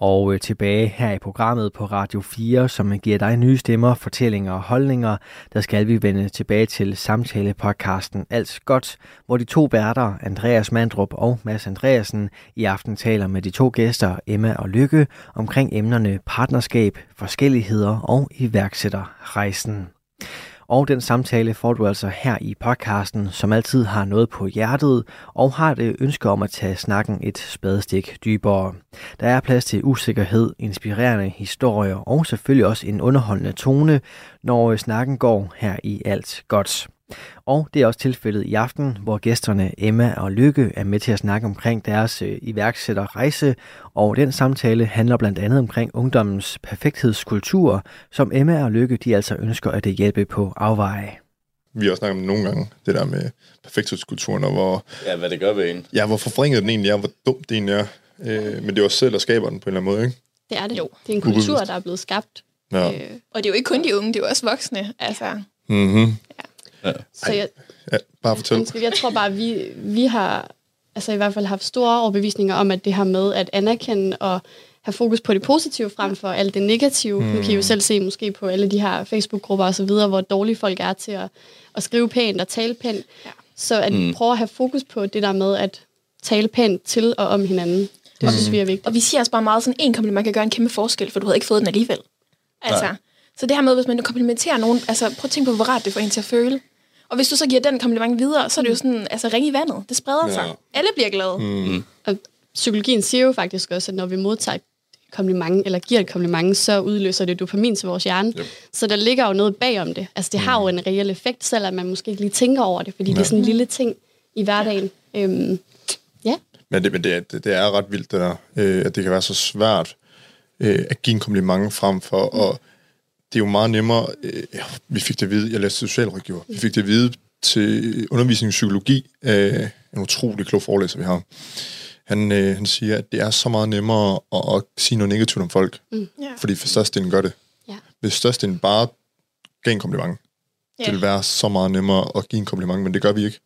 Og øh, tilbage her i programmet på Radio 4, som giver dig nye stemmer, fortællinger og holdninger, der skal vi vende tilbage til samtale-podcasten Alt Godt, hvor de to værter, Andreas Mandrup og Mads Andreasen, i aften taler med de to gæster, Emma og Lykke, omkring emnerne partnerskab, forskelligheder og iværksætterrejsen. Og den samtale får du altså her i podcasten, som altid har noget på hjertet og har det ønske om at tage snakken et spadestik dybere. Der er plads til usikkerhed, inspirerende historier og selvfølgelig også en underholdende tone, når øh, snakken går her i alt godt. Og det er også tilfældet i aften, hvor gæsterne Emma og Lykke er med til at snakke omkring deres øh, iværksætterrejse, og den samtale handler blandt andet omkring ungdommens perfekthedskultur, som Emma og Lykke de altså ønsker at det hjælpe på afveje. Vi har også snakket om nogle gange, det der med perfekthedskulturen, og hvor, Ja, hvad det gør ved en. ja, hvor forvrænget den egentlig er, hvor dumt det egentlig er. Øh, men det er også selv, der skaber den på en eller anden måde, ikke? Det er det. Jo. Det er en kultur, der er blevet skabt. Ja. Øh, Og det er jo ikke kun de unge, det er jo også voksne. Altså, Mm-hmm. Så jeg, Ja, bare fortæl. undskyld, jeg tror bare, vi, vi har altså i hvert fald haft store overbevisninger om, at det her med at anerkende og have fokus på det positive frem for alt det negative. Mm. Nu kan I jo selv se måske på alle de her Facebook-grupper og så videre, hvor dårlige folk er til at, at skrive pænt og tale pænt. Ja. Så at mm. prøve at have fokus på det der med at tale pænt til og om hinanden, det synes vi er vigtigt. og vi siger også bare meget sådan, en kompliment kan gøre en kæmpe forskel, for du havde ikke fået den alligevel. Altså, så det her med, hvis man komplimenterer nogen, altså prøv at tænke på, hvor rart det får en til at føle. Og hvis du så giver den kompliment videre, så er det jo sådan, altså ring i vandet. Det spreder sig. Ja. Alle bliver glade. Mm. Og psykologien siger jo faktisk også, at når vi modtager et kompliment, eller giver et kompliment, så udløser det dopamin til vores hjerne. Yep. Så der ligger jo noget bag om det. Altså det har jo en reel effekt, selvom man måske ikke lige tænker over det, fordi ja. det er sådan en lille ting i hverdagen. Ja. Øhm, ja. Men, det, men det, er, det, det er ret vildt, det der, øh, at det kan være så svært øh, at give en kompliment frem for, og det er jo meget nemmere, øh, vi fik det at vide, jeg læste socialrådgiver, vi fik det at vide til undervisning i psykologi, øh, en utrolig klog forelæser, vi har. Han, øh, han siger, at det er så meget nemmere at, at sige noget negativt om folk, mm. Ja. fordi for størstedelen gør det. Ja. Hvis størstedelen bare gav en kompliment, Ja. det vil være så meget nemmere at give en kompliment, men det gør vi ikke.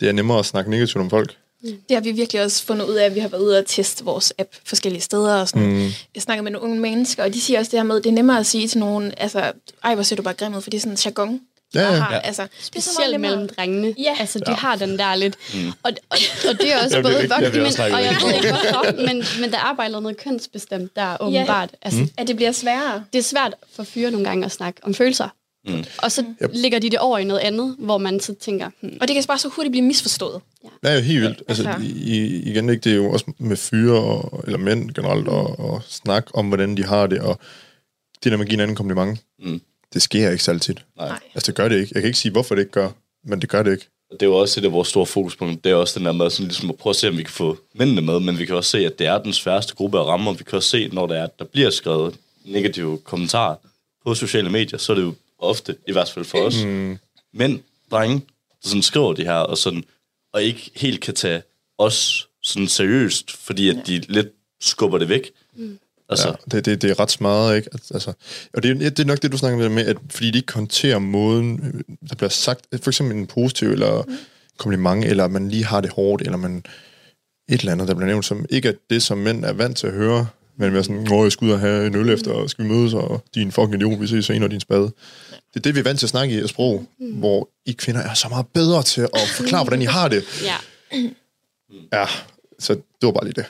Det er nemmere at snakke negativt om folk. Det har vi virkelig også fundet ud af. Vi har været ude og teste vores app forskellige steder. Og sådan. Mm. Jeg snakker med nogle unge mennesker, og de siger også det her med, at det er nemmere at sige til nogen, altså, ej, hvor ser du bare grim ud, for det er sådan en jargon. Ja, der ja. Har, altså, det er så meget Specielt mellem drengene. Ja. Altså, de har den der lidt... Mm. Og, og, og det er også både ikke- voksne, men, og jeg ved ikke hvorfor, men, men der er bare noget kønsbestemt der åbenbart. Altså, At det bliver sværere. det er svært for fyre nogle gange at snakke om følelser. Mm. Og så Yep. lægger de det over i noget andet, hvor man så tænker, hmm, Og det kan bare så hurtigt blive misforstået. Ja, ja, helt vildt. Altså, altså. i, igen, ikke, det er jo også med fyre, og, eller mænd generelt, og, og snak om, hvordan de har det, og det der med at give en anden kompliment, Mm. det sker ikke så altid. Nej. Nej. Altså, det gør det ikke. Jeg kan ikke sige, hvorfor det ikke gør, men det gør det ikke. Og det er jo også et af vores store fokuspunkter. Det er også den der med sådan ligesom at prøve at se, om vi kan få mændene med, men vi kan også se, at det er den sværeste gruppe at ramme, og vi kan også se, når der, er, der bliver skrevet negative kommentarer på sociale medier, så er det jo ofte, i hvert fald for os, mm. mænd, drenge, der sådan skriver det her, og, sådan, og ikke helt kan tage os sådan seriøst, fordi at de lidt skubber det væk. Mm. Altså, Ja, det, det, det er ret smadret, ikke? Altså, og det, er- det er nok det, du snakker med, at fordi de ikke håndterer måden, øh, der bliver sagt, for eksempel en positiv eller mm. kompliment, eller at man lige har det hårdt, eller man et eller andet, der bliver nævnt, som ikke er det, som mænd er vant til at høre, men mere sådan, åh, jeg skal ud og have en øl efter, og skal vi mødes, og din fucking idiot, vi ses senere, din spade. Det er det, vi er vant til at snakke i et sprog, mm. hvor I kvinder er så meget bedre til at forklare, hvordan I har det. ja. Ja, så det var bare lige det.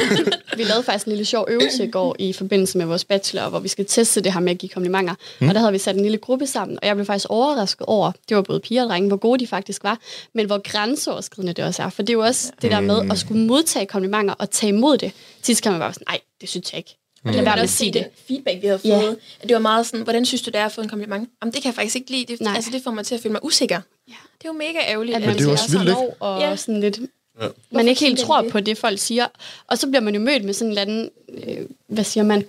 Vi lavede faktisk en lille sjov øvelse i går i forbindelse med vores bachelor, hvor vi skal teste det her med at give komplimenter. Mm. Og der havde vi sat en lille gruppe sammen, og jeg blev faktisk overrasket over, det var både piger og drenge, hvor gode de faktisk var, men hvor grænseoverskridende det også er. For det er jo også det der med at skulle modtage komplimenter og tage imod det. Sidst kan man bare være sådan, nej, det synes jeg ikke. Og lad være med at sige det. feedback, vi havde Ja. fået. At det var meget sådan, hvordan synes du, det er at få en kompliment? Jamen, det kan jeg faktisk ikke lide. Det, Nej. altså, det får mig til at føle mig usikker. Ja. Det er jo mega ærgerligt. At at man det er også så vildt, ikke? lov og Ja. sådan lidt... Ja. Man ikke helt tror de det? på det, folk siger. Og så bliver man jo mødt med sådan en eller anden, øh, hvad siger man,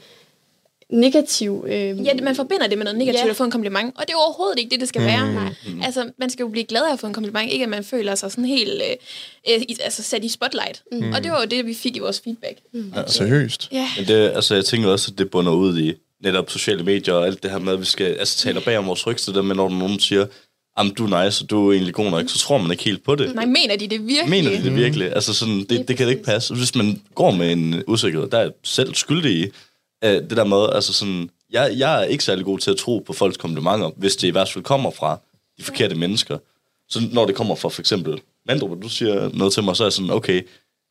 negativ... Øh, Ja, man forbinder det med noget negativt Ja. at få en kompliment, og det er overhovedet ikke det, det skal være. Nej. Altså, man skal jo blive glad af at få en kompliment, ikke at man føler sig sådan helt øh, øh, i- altså, sat i spotlight. Mm. Og det var jo det, vi fik i vores feedback. Mm. Ja, seriøst. Ja. Men det, altså, jeg tænker også, at det bunder ud i, netop sociale medier og alt det her med, at vi skal altså, tale bag om vores rygste, der, men når nogen siger, jamen du er nice, og du er egentlig god nok, så tror man ikke helt på det. Nej, mener de det virkelig? Mener de det virkelig? Altså sådan, det, det kan det ikke passe. Hvis man går med en usikkerhed, der er selv skyldig i uh, det der med, altså sådan, jeg, jeg er ikke særlig god til at tro på folks komplimenter, hvis det i hvert fald kommer fra de forkerte mennesker. Så når det kommer fra for eksempel Mandrup, du siger noget til mig, så er jeg sådan, okay,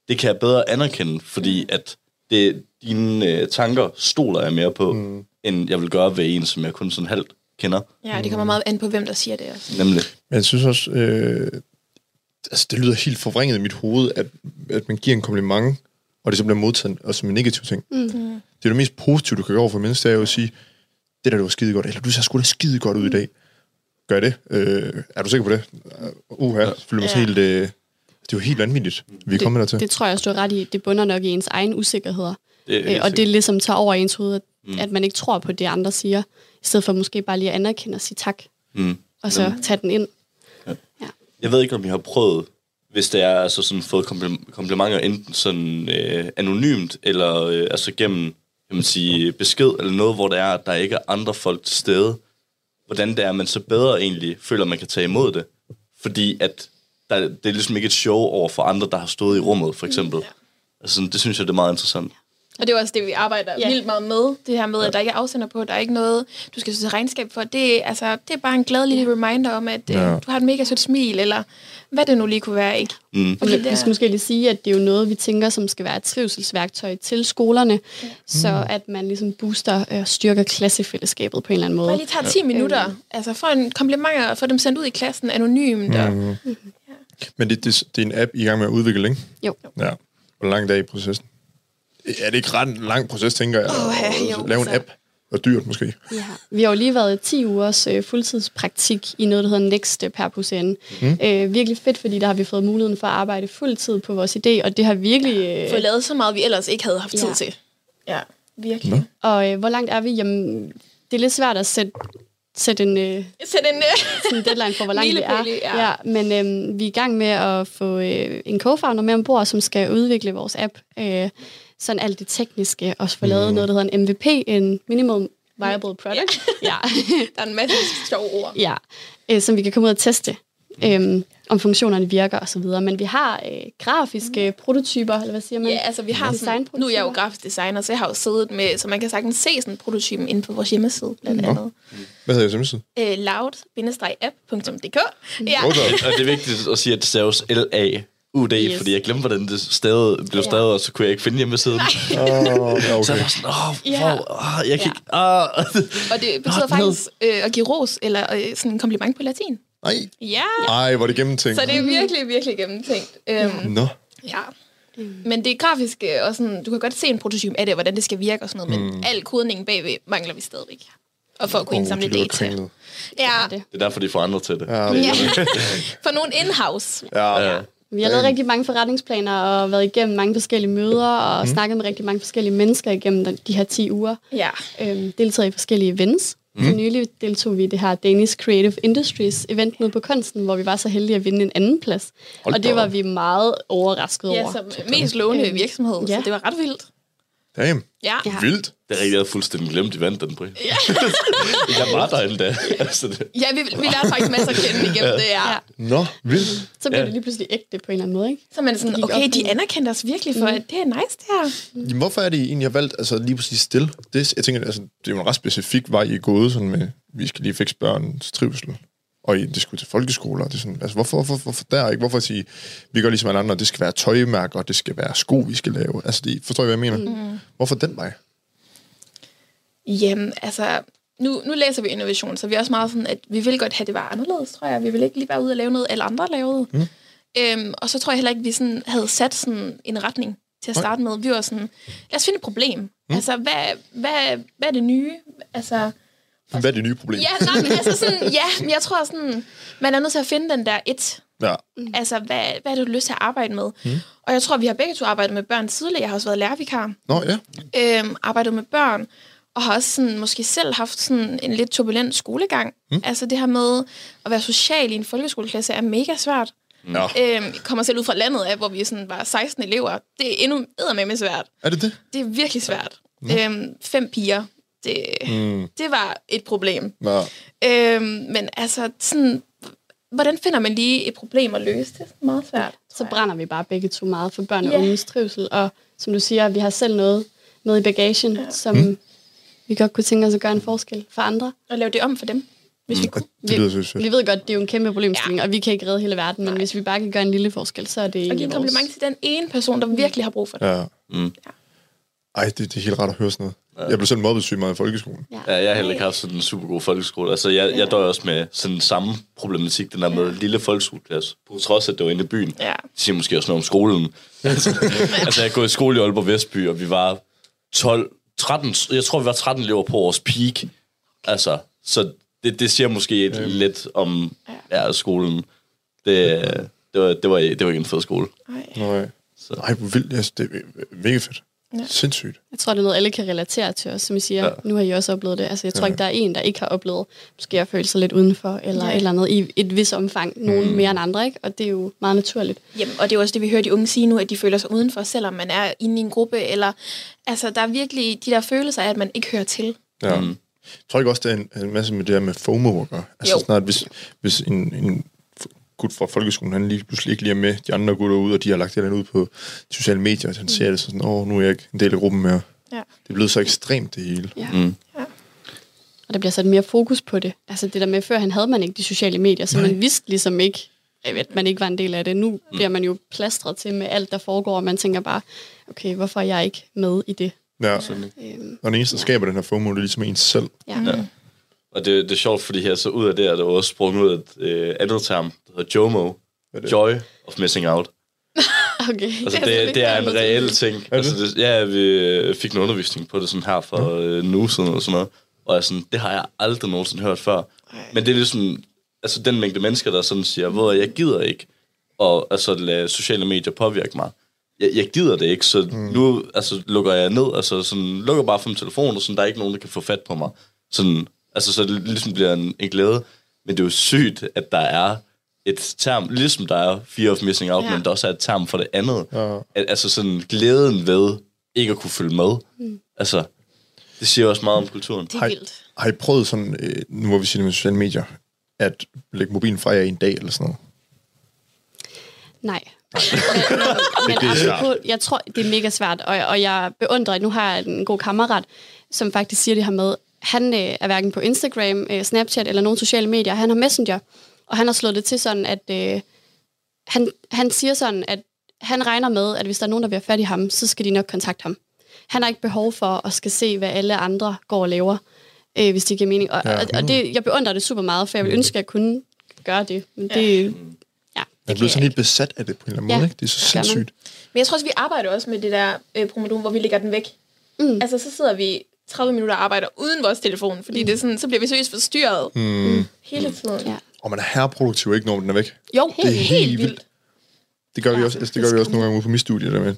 det kan jeg bedre anerkende, fordi at det, dine øh, tanker stoler jeg mere på, mm. end jeg vil gøre ved en, som jeg kun sådan halvt kender. Ja, det kommer meget an på, hvem der siger det også. Nemlig. Men jeg synes også, øh, altså det lyder helt forvrænget i mit hoved, at, at man giver en kompliment, og det så bliver modtaget og som en negativ ting. Mm. Det er det mest positive, du kan gøre over for mennesker, det er jo at sige, det der, det var skide godt, eller du ser sgu da skide godt ud i dag. Gør det? Øh, er du sikker på det? Uh, her, føler mig ja. Ja. helt... Øh, det er jo helt vanvittigt, vi er kommet dertil. Det, det tror jeg også, du har ret i. Det bunder nok i ens egen usikkerheder. Det er Øh, og det ligesom tager over i ens hoved, at, mm. at man ikke tror på det, andre siger. I stedet for måske bare lige at anerkende og sige tak. Mm. Og så tage den ind. Jeg ved ikke, om I har prøvet, hvis det er altså sådan fået komplim- komplimenter enten sådan øh, anonymt, eller øh, altså gennem kan man sige, besked, eller noget, hvor det er, at der ikke er andre folk til stede. Hvordan det er, man så bedre egentlig føler, at man kan tage imod det. Fordi at der, det er ligesom ikke et show over for andre, der har stået i rummet, for eksempel. Altså, sådan, det synes jeg, det er meget interessant. Og det er også det, vi arbejder Ja. ja. vildt meget med. Det her med, at der ikke er afsender på, der er ikke noget, du skal sætte regnskab for. Det, er- altså, det er bare en glad lille reminder om, at Ja. ja. du har et mega sødt smil, eller hvad det nu lige kunne være, ikke? Mm. Fordi Vi skal måske lige sige, at det er jo noget, vi tænker, som skal være et trivselsværktøj til skolerne, ja. så at man ligesom booster og styrker klassefællesskabet på en eller anden måde. Bare lige tager 10 minutter. Altså, få en komplimenter og få dem sendt ud i klassen anonymt. Og, Mm. Men det, det, det er en app, I er i gang med at udvikle, ikke? Jo. Ja. Hvor langt er I i processen? Er det ikke ret en lang proces, tænker jeg? Åh, ja, at jo, lave en så- app? Og dyrt måske. Ja. Vi har jo lige været i 10 ugers øh, fuldtidspraktik i noget, der hedder Next per PUCN. Mm. Øh, virkelig fedt, fordi der har vi fået muligheden for at arbejde fuldtid på vores idé, og det har virkelig... Øh, få lavet så meget, vi ellers ikke havde haft tid Ja. til. Ja, virkelig. og øh, hvor langt er vi? Jamen, det er lidt svært at sætte, sætte en... Øh, Sæt en... sådan en deadline for, hvor langt det er. Ja. Ja, men øhm, vi er i gang med at få øh, en co-founder med ombord, som skal udvikle vores app. Øh, sådan alt det tekniske, og få lavet noget, der hedder en MVP, en Minimum Viable Product. Ja, Der er en masse sjove ord. ja. Øh, som vi kan komme ud og teste, øh, om funktionerne virker og så videre. Men vi har øh, grafiske prototyper, eller hvad siger man? Ja, altså vi har sådan, nu er jeg jo grafisk designer, så jeg har jo siddet med, så man kan sagtens se sådan prototypen inde på vores hjemmeside, blandt andet. Hvad hedder jeres hjemmeside? Øh, loud-app.dk Ja, Og det er vigtigt at sige, at det staves L-A-U-D, yes. Yes. fordi jeg glemte, hvordan det stadig blev stadig, og så kunne jeg ikke finde hjemmesiden. Oh, ja, Så okay. jeg var sådan, åh, Ja. hvor, åh, jeg kan Ja. ikke, ah. og det betyder ned. faktisk øh, at give ros, eller øh, sådan en kompliment på latin. Nej. Ja, Ej, hvor er det gennemtænkt. så det er virkelig, virkelig gennemtænkt. Øhm, Nå. Ja. Men det grafiske, og sådan, du kan godt se en prototyp af det, hvordan det skal virke og sådan noget, men al kodningen bagved mangler vi stadigvæk. Og for at kunne Åh, indsamle det lyder data. kringlet. Ja, det. Er derfor, de får andre til det. Ja, ja. for nogle in-house. ja. Ja. Vi har lavet rigtig mange forretningsplaner og været igennem mange forskellige møder og mm. snakket med rigtig mange forskellige mennesker igennem den- de her 10 uger. Ja. Øhm, deltaget i forskellige events. Mm. For nylig deltog vi i det her Danish Creative Industries event nede på Kunsten, hvor vi var så heldige at vinde en anden plads. Hold og det var vi meget overrasket Ja, over. som mest lovende Øhm, virksomhed, ja. så det var ret vildt. Damn. Ja. Ja. Vildt. Det er rigtigt, jeg havde fuldstændig glemt, de vandt den, Bri. Ja. jeg var der endda. altså, det, Ja, vi, vi lærte faktisk masser at kende igennem det, ja. Ja. Nå, vildt. Så blev Ja. det lige pludselig ægte på en eller anden måde, ikke? Så man er sådan, okay, op de mig. anerkendte os virkelig for, at det er nice det her. Jamen, hvorfor er det I egentlig har valgt altså, lige præcis stille? Det, jeg tænker, altså, det er jo en ret specifik vej, I er gået sådan med, vi skal lige fikse børns trivsel. Og I, det skulle til folkeskoler. Det er sådan, altså, hvorfor, hvorfor, hvorfor der ikke? Hvorfor sige, vi gør ligesom alle andre, det skal være tøjmærker, det skal være sko, vi skal lave. Altså, det, forstår I, hvad jeg mener? Mm. Hvorfor den vej? Jamen, altså, nu, nu læser vi innovation, så vi er også meget sådan, at vi vil godt have, det var anderledes, tror jeg. Vi vil ikke lige være ude og lave noget, alle andre lavede. Mm. Øhm, og så tror jeg heller ikke, at vi sådan havde sat sådan en retning til at starte med. Vi var sådan, lad os finde et problem. Mm. Altså, hvad, hvad, hvad er det nye? Altså, Hvad er det nye problem? ja, nej, men altså sådan, ja, men jeg tror sådan, man er nødt til at finde den der et. ja. Altså, hvad, hvad er det, du lyst til at arbejde med? Mm. Og jeg tror, vi har begge to arbejdet med børn tidligere. Jeg har også været lærervikar Nå, ja. øhm, arbejdet med børn, og har også sådan, måske selv haft sådan en lidt turbulent skolegang. Mm. Altså det her med at være social i en folkeskoleklasse er mega svært. Nå. Øhm, jeg kommer selv ud fra landet af, hvor vi sådan var 16 elever. Det er endnu eddermame svært. Er det det? Det er virkelig svært. Øhm, fem piger det, Mm. det var et problem. Nå. Øhm, men altså, sådan, hvordan finder man lige et problem at løse? Det er meget svært. Så brænder vi bare begge to meget for børn og Ja. unges trivsel. Og som du siger, vi har selv noget med i bagagen, ja. som Mm. vi godt kunne tænke os at gøre en forskel for andre. Og lave det om for dem, hvis vi kunne. Det lyder fedt. Vi ved godt, det er jo en kæmpe problemstilling, ja. og vi kan ikke redde hele verden, men hvis vi bare kan gøre en lille forskel, så er det Og give vores. kompliment til den ene person, der virkelig har brug for det. Ja. Mm. Ej, det, det er helt rart at høre sådan noget. Jeg blev selv mobbet sygt meget i folkeskolen. Ja. Ja, jeg har heller ikke haft sådan en super god folkeskole. Altså, jeg, jeg døjer også med sådan samme problematik, den der med lille folkeskoleklasse. På trods af, at det var inde i byen. Ja. Det siger måske også noget om skolen. altså, jeg går i skole i Aalborg Vestby, og vi var 12, 13, jeg tror, vi var 13 elever på vores peak. Altså, så det, det siger måske et, lidt om ja, skolen. Det, det, var, det, var, det var ikke en fed skole. Ej. Nej. Så. Nej, hvor vildt. Altså, det er mega fedt. Ja. Sindssygt. Jeg tror, det er noget, alle kan relatere til os, som I siger. Ja. Ja. Nu har I også oplevet det. Altså, jeg tror ikke, der er en, der ikke har oplevet, måske at føle sig lidt udenfor, eller et eller andet i et vis omfang. Nogen Mm. mere end andre, ikke? Og det er jo meget naturligt. Jamen, og det er jo også det, vi hører de unge sige nu, at de føler sig udenfor, selvom man er inde i en gruppe, eller altså, der er virkelig de der følelser af, at man ikke hører til. Ja. Mm. Jeg tror ikke også, det er en, en masse med det her med FOMO at gøre. Altså Jo. snart, hvis, hvis en, en gut fra folkeskolen, han lige pludselig ikke lige er med de andre gutter ud, og de har lagt det ud på sociale medier, og han ser det så sådan, åh, nu er jeg ikke en del af gruppen mere. Ja. Det er blevet så ekstremt, det hele. Ja. Mm. Og der bliver sat mere fokus på det. Altså det der med, før han havde man ikke de sociale medier, så man vidste ligesom ikke, at man ikke var en del af det. Nu mm. bliver man jo plastret til med alt, der foregår, og man tænker bare, okay, hvorfor er jeg ikke med i det? Ja. Øhm, Og den eneste, der skaber den her FOMO, det er ligesom en selv. ja. Ja. Og det, det er sjovt, fordi her så ud af det, er der også sprunget ud et øh, andet term, der hedder JOMO. Det? Joy of Missing Out. Okay. Altså, Det er det, det er en reel ting. Er Altså, det, ja, vi øh, fik en undervisning på det sådan her for øh, en uge siden eller sådan noget. Og jeg sådan, det har jeg aldrig nogensinde hørt før. Men det er ligesom, altså den mængde mennesker, der sådan siger, hvor jeg gider ikke og altså, lade sociale medier påvirke mig. Jeg, jeg gider det ikke, så mm. nu altså, lukker jeg ned, altså sådan, lukker bare for min telefon, og sådan, der er ikke nogen, der kan få fat på mig. Sådan, altså, så det ligesom bliver en, en glæde. Men det er jo sygt, at der er et term, ligesom der er fear of missing out, Ja. men der også er et term for det andet. Ja. At, altså sådan glæden ved ikke at kunne følge med. Mm. Altså, det siger også meget om kulturen. Det er Har, vildt. har I prøvet sådan, øh, nu hvor vi siger det med sociale medier, at lægge mobilen fra jer i en dag eller sådan noget? Nej. men men Det er svært. apropos, jeg tror, det er mega svært, og, og jeg beundrer, at nu har jeg en god kammerat, som faktisk siger det her med, han øh, er hverken på Instagram, øh, Snapchat eller nogen sociale medier, han har Messenger, og han har slået det til sådan, at øh, han, han siger sådan, at han regner med, at hvis der er nogen, der vil have fat i ham, så skal de nok kontakte ham. Han har ikke behov for at skal se, hvad alle andre går og laver, øh, hvis det giver mening. Og, Ja. og, og det, jeg beundrer det super meget, for jeg vil ønske, at jeg kunne gøre det. Men det, ja, er kan blevet sådan lidt besat af det på en eller anden Ja, måde, ikke? Det er så man. sindssygt. Men jeg tror også, vi arbejder også med det der øh, promodon, hvor vi lægger den væk. Mm. Altså, så sidder vi 30 minutter og arbejder uden vores telefon, fordi det er sådan, så bliver vi seriøst forstyrret Mm. hele tiden. Ja. Og man er herreproduktiv, ikke, når den er væk. Jo, Det er helt, helt helt vildt. Det gør vi Ja, også, altså, det gør vi også nogle gange ude på mit studie, der med.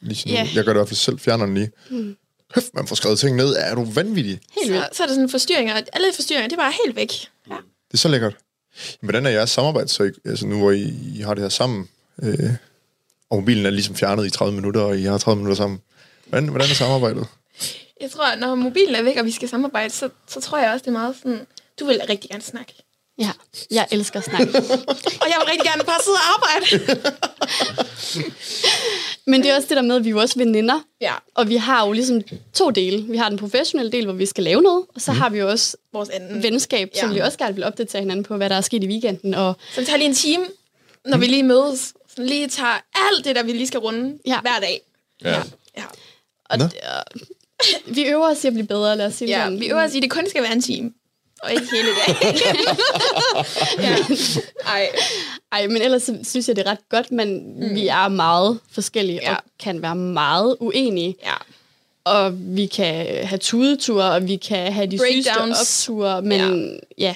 Lige sådan, Ja. Jeg gør det i hvert fald selv, fjerner den lige. Mm. Høft, man får skrevet ting ned. Er du vanvittig? Helt Så, vildt. så er der sådan forstyrringer. Alle forstyrringer, det bare helt væk. Ja. Det er så lækkert. Men hvordan er jeres samarbejde så? I- Altså nu hvor I, I har det her sammen, øh, og mobilen er ligesom fjernet i 30 minutter, og I har 30 minutter sammen. Hvordan, hvordan er samarbejdet? Jeg tror, at når mobilen er væk, og vi skal samarbejde, så, så tror jeg også, det er meget sådan, du vil rigtig gerne snakke. Ja, jeg elsker at snakke. Og jeg vil rigtig gerne bare sidde og arbejde. Men det er også det der med, at vi er jo også veninder. ja, Og vi har jo ligesom to dele. Vi har den professionelle del, hvor vi skal lave noget. Og så har vi jo også vores anden. venskab, som Ja. vi også gerne vil opdatere hinanden på, hvad der er sket i weekenden. Og Så vi tager lige en time, når vi lige mødes. Så lige tager alt det, der vi lige skal runde Ja. hver dag. Ja. Ja. Og, Nå. og vi øver os i at blive bedre, lad os sige det ja, sådan. vi øver os i, at det kun skal være en time. Og ikke hele dagen. ja. Ej. Ej, men ellers så synes jeg, det er ret godt, men mm. vi er meget forskellige Ja. og kan være meget uenige. Ja. Og vi kan have tudeture, og vi kan have de sygeste opture, men ja. ja,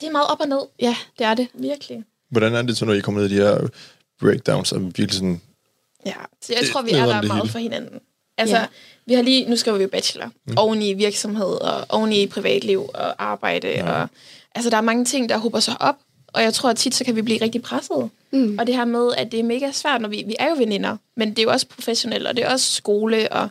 Det er meget op og ned. ja, det er det. Virkelig. Hvordan er det så, når I kommer ned i de her breakdowns, og virkelig sådan, Ja, så jeg Det- tror, vi er er der meget hele. for hinanden. Altså, Ja. Ja. vi har lige, nu skriver vi jo bachelor, mm. oven i virksomhed, og oven i privatliv, og arbejde, ja. og altså, der er mange ting, der hober sig op, og jeg tror, at tit så kan vi blive rigtig presset. Mm. Og det her med, at det er mega svært, når vi, vi er jo veninder, men det er jo også professionelt, og det er også skole, og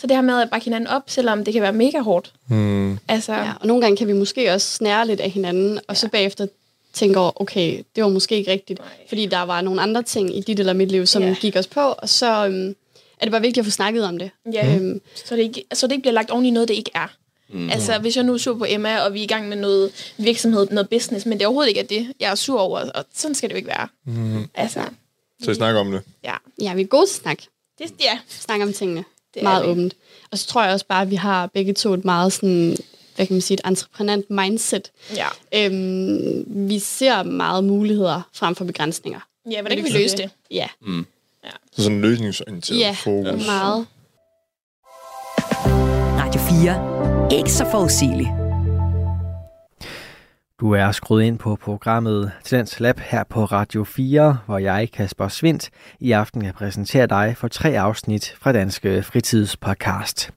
Så det her med at bakke hinanden op, selvom det kan være mega hårdt. Mm. Altså, Ja, og nogle gange kan vi måske også snære lidt af hinanden, og så bagefter tænke over, okay, det var måske ikke rigtigt, Nej. fordi der var nogle andre ting i dit eller mit liv, som Ja. gik os på, og så øhm, er det bare vigtigt at få snakket om det. Ja. Øhm, så, det ikke, så det ikke bliver lagt oven i noget, det ikke er. Mm. Altså, hvis jeg nu er sur på Emma, og vi er i gang med noget virksomhed, noget business, men det er overhovedet ikke er det, jeg er sur over, og sådan skal det jo ikke være. Mm. Altså, Så vi snakker om det. ja. ja, vi er gode til at snakke. Det, ja. Snakke om tingene. Det er meget vi. åbent. Og så tror jeg også bare, at vi har begge to et meget sådan, hvad kan man sige, et entreprenant mindset. ja. Øhm, vi ser meget muligheder frem for begrænsninger. Ja, hvordan kan det vi løse det? Ja, Så sådan en løsningsorienteret ja fokus. meget. Radio 4. Ikke så forudsigelig. Du er skruet ind på programmet Talents Lab her på Radio 4, hvor jeg, Kasper Svindt, i aften kan præsentere dig for tre afsnit fra Danske Fritidspodcast.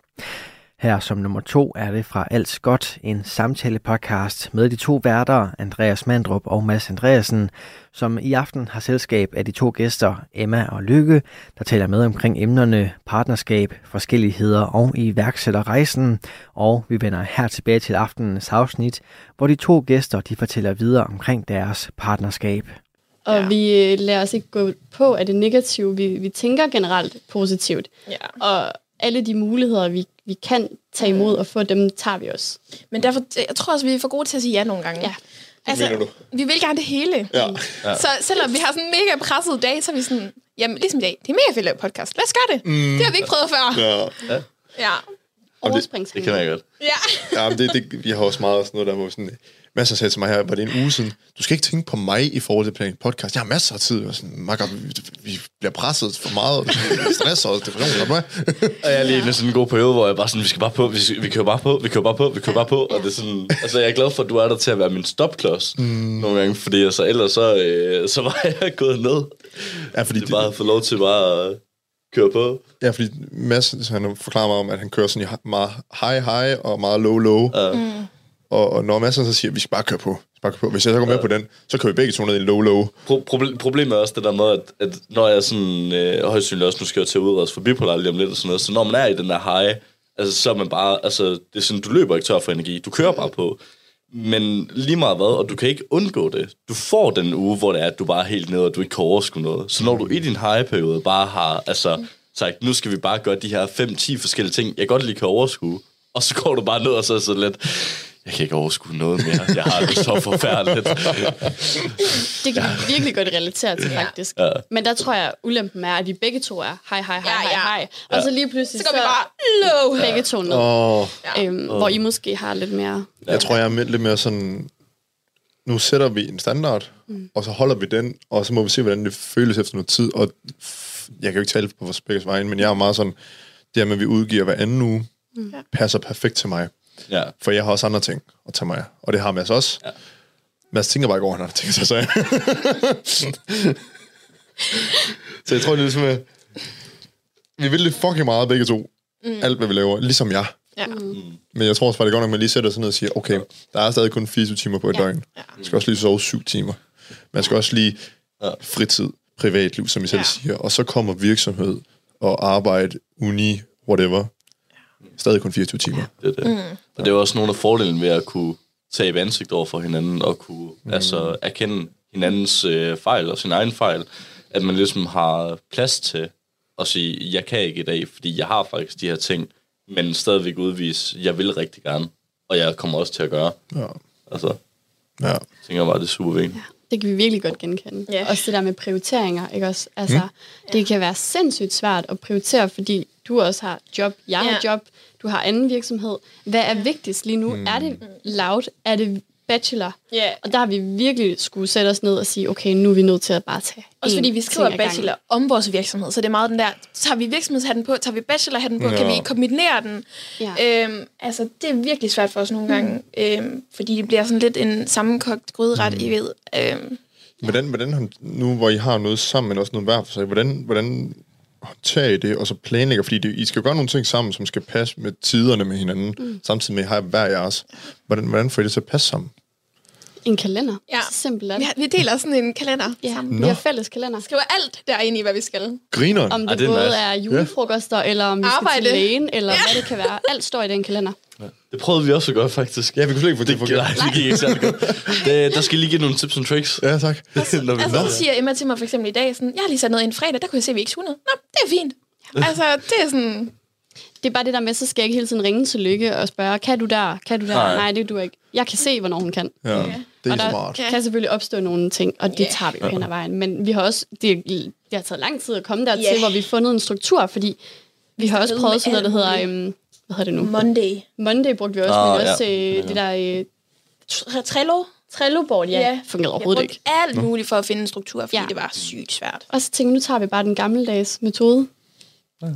Her som nummer to er det fra Alt Godt, en samtale-podcast med de to værter, Andreas Mandrup og Mads Andreasen, som i aften har selskab af de to gæster, Emma og Lykke, der taler med omkring emnerne partnerskab, forskelligheder og iværksætterrejsen. Og vi vender her tilbage til aftenens afsnit, hvor de to gæster de fortæller videre omkring deres partnerskab. Og Ja. vi øh, lader os ikke gå på af det negative. Vi, vi tænker generelt positivt. Ja. Og alle de muligheder, vi, vi kan tage imod og få, dem tager vi også. Men derfor, jeg tror også, vi er for gode til at sige ja nogle gange. Ja. Altså, mener du? vi vil gerne det hele. Ja. Ja. Så selvom vi har sådan en mega presset dag, så er vi sådan, jamen ligesom i dag, det er mega fedt at lave podcast. Lad os gøre det. Mm. Det har vi ikke prøvet før. Ja. Ja. ja. Overspringshandling. Det kan jeg godt. ja. Ja, men det, det, vi har også meget sådan noget der, hvor sådan, masser sagde til mig her, var det en uge siden, du skal ikke tænke på mig i forhold til planlægning podcast. Jeg har masser af tid, og sådan, Marker, vi, vi bliver presset for meget, og stress og depression, og? Og jeg er lige i sådan en god periode, hvor jeg bare sådan, vi skal bare på, vi, skal, vi kører bare på, vi kører bare på, vi kører bare på. Og det er sådan, altså jeg er glad for, at du er der til at være min stopklods mm. nogle gange, fordi altså, ellers så, øh, så var jeg gået ned. Ja, fordi Det er bare at få lov til bare at køre på. Ja, fordi Mads han forklarer mig om, at han kører sådan i meget high high og meget low low. Ja. Mm. Og, og når Mads så siger, at vi skal bare køre på, skal bare køre på. Hvis jeg så går med på den, så kører vi begge to ned i low low. Pro- proble- problemet er også det der med, at, at når jeg sådan, øh, højst sandsynligt også, nu skal jeg til at udredes for bipolar lige om lidt og sådan noget, så når man er i den der high, altså så er man bare, altså det er sådan, du løber ikke tør for energi, du kører bare på. Men lige meget hvad, og du kan ikke undgå det. Du får den uge, hvor det er, at du bare er helt nede, og du ikke kan overskue noget. Så når du i din high-periode bare har, altså, sagt, nu skal vi bare gøre de her 5-10 forskellige ting, jeg godt lige kan overskue, og så går du bare ned og så er sådan lidt, jeg kan ikke overskue noget mere. Jeg har det så forfærdeligt. Det kan vi virkelig godt relatere til, faktisk. Ja. Men der tror jeg, ulempen er, at vi begge to er hej, hej, hej, Ja, hej, ja. hej. Og så lige pludselig Så går vi bare low. begge to ned. Og Øhm, Hvor I måske har lidt mere... jeg tror, jeg er lidt mere sådan, nu sætter vi en standard, mm. og så holder vi den, og så må vi se, hvordan det føles efter noget tid. Og jeg kan jo ikke tale på vores begge vejen, men jeg er meget sådan, det her med, at vi udgiver hver anden uge, mm. passer perfekt til mig. Ja. For jeg har også andre ting at tage mig af. Og det har Mads også. Ja. Mads tænker bare ikke over, han har sig. så jeg tror, det er ligesom, at vi vil det fucking meget begge to. Mm. Alt, hvad vi laver. Ligesom jeg. Ja. Men jeg tror også bare, det er godt nok, at man lige sætter sig ned og siger, okay, der er stadig kun 24 timer på et ja. døgn. Man skal også lige sove 7 timer. Man skal også lige fritid, privatliv, som I selv Ja. siger. Og så kommer virksomhed og arbejde, uni, whatever. Stadig kun 24 timer. Det er det. Mm. Og det er også nogle af fordelene ved at kunne tabe ansigt over for hinanden, og kunne mm. altså, erkende hinandens øh, fejl og sin egen fejl, at man ligesom har plads til at sige, jeg kan ikke i dag, fordi jeg har faktisk de her ting, men stadigvæk udvise, jeg vil rigtig gerne, og jeg kommer også til at gøre. Ja. Altså, ja. jeg tænker bare, det er super vigtigt. Det kan vi virkelig godt genkende. Ja. Også det der med prioriteringer, ikke også? Altså, mm. det kan være sindssygt svært at prioritere, fordi du også har job, jeg har Ja. job, du har anden virksomhed. Hvad er vigtigst lige nu? Mm. Er det loud? Er det bachelor? Ja. Og der har vi virkelig skulle sætte os ned og sige, okay, nu er vi nødt til at bare tage Også fordi vi skriver bachelor om vores virksomhed, så det er meget den der, tager vi virksomhedshatten på, tager vi bachelorhatten på, ja. kan Ja. vi kombinere den? Ja. Øhm, altså, det er virkelig svært for os nogle gange, øhm, fordi det bliver sådan lidt en sammenkogt gryderet, mm. I ved. Øhm, Hvordan, hvordan, hånd- nu hvor I har noget sammen, men også noget hver for sig, hvordan, hvordan håndterer I det, og så planlægger? Fordi det, I skal gøre nogle ting sammen, som skal passe med tiderne med hinanden, mm. samtidig med, at I har hver jeres. Hvordan, hvordan får I det til at passe sammen? En kalender. Ja. Så simpelt er Vi, har, vi deler sådan en kalender Ja, sammen. vi har fælles kalender. Skriver alt derinde i, hvad vi skal. Grineren. Om Ej, det, det er både nice. er julefrokoster, eller om vi skal Arbejde. til lægen, eller hvad det kan være. Alt står i den kalender. Det prøvede vi også at gøre, faktisk. Ja, vi kunne slet ikke få det det, til at nej, det gik ikke særlig godt. Det, der skal lige give nogle tips and tricks. Ja, tak. Når vi Altså, så siger Emma til mig for eksempel i dag, sådan, jeg har lige sat noget ind fredag, der kunne jeg se, at vi ikke skulle noget. Nå, det er fint. Altså, det er sådan... Det er bare det der med, så skal jeg ikke hele tiden ringe til Lykke og spørge, kan du der? Kan du der? Nej. Nej, det du ikke. Jeg kan se, hvornår hun kan. Ja, det er og der smart. kan selvfølgelig opstå nogle ting, og det Ja. tager vi jo hen ad vejen. Men vi har også, det, det har taget lang tid at komme dertil, Ja. hvor vi har fundet en struktur, fordi vi har også prøvet sådan noget, der hedder, øhm, hvad hedder det nu? Monday. Monday brugte vi også, Ah, men ja. også øh, Ja. det der øh, Trello. Trello-board, ja, Ja. fungerede Jeg overhovedet brugte ikke. alt muligt for at finde en struktur, fordi Ja. det var sygt svært. Og så tænkte jeg, nu tager vi bare den gammeldags metode.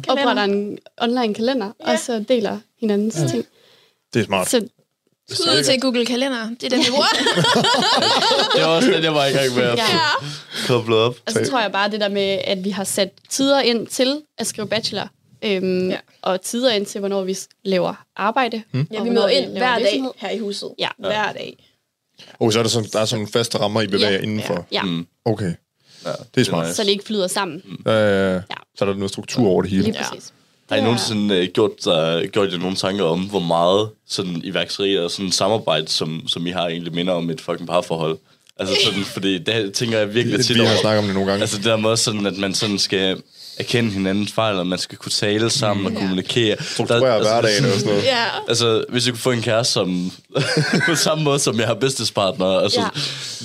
Opretter en online kalender, Ja. og så deler hinandens ting. Det er smart. Så Skud til Google Kalender. Det er den, vi bruger. Det var også den, jeg var i gang med at Ja. koblet op. Og så tror jeg bare det der med, at vi har sat tider ind til at skrive bachelor, øhm, Ja. ja. og tider ind til, hvornår vi laver arbejde. Hmm? Mm. Ja, vi møder ind hver dag her i huset. Ja. Hver dag. Og så er der sådan, der er sådan faste rammer, I bevæger Ja. indenfor. Ja, Mm. Okay, Ja, det er smart. så det ikke flyder sammen. Ja, ja, ja. Så er der noget struktur over det hele. Lige Ja. præcis. Har I Det er- nogensinde uh, gjort, uh, gjort jer nogle tanker om, hvor meget sådan iværksætteri og sådan samarbejde, som, som I har egentlig minder om et fucking parforhold? Altså sådan, fordi det tænker jeg virkelig tit Vi har over. snakket om det nogle gange. Altså det der måde sådan, at man sådan skal erkende hinandens fejl, og man skal kunne tale sammen og kommunikere. Strukturere Der- hverdagen og sådan noget. Ja. Altså, hvis jeg kunne få en kæreste som, på samme måde, som jeg har businesspartner, altså, Ja.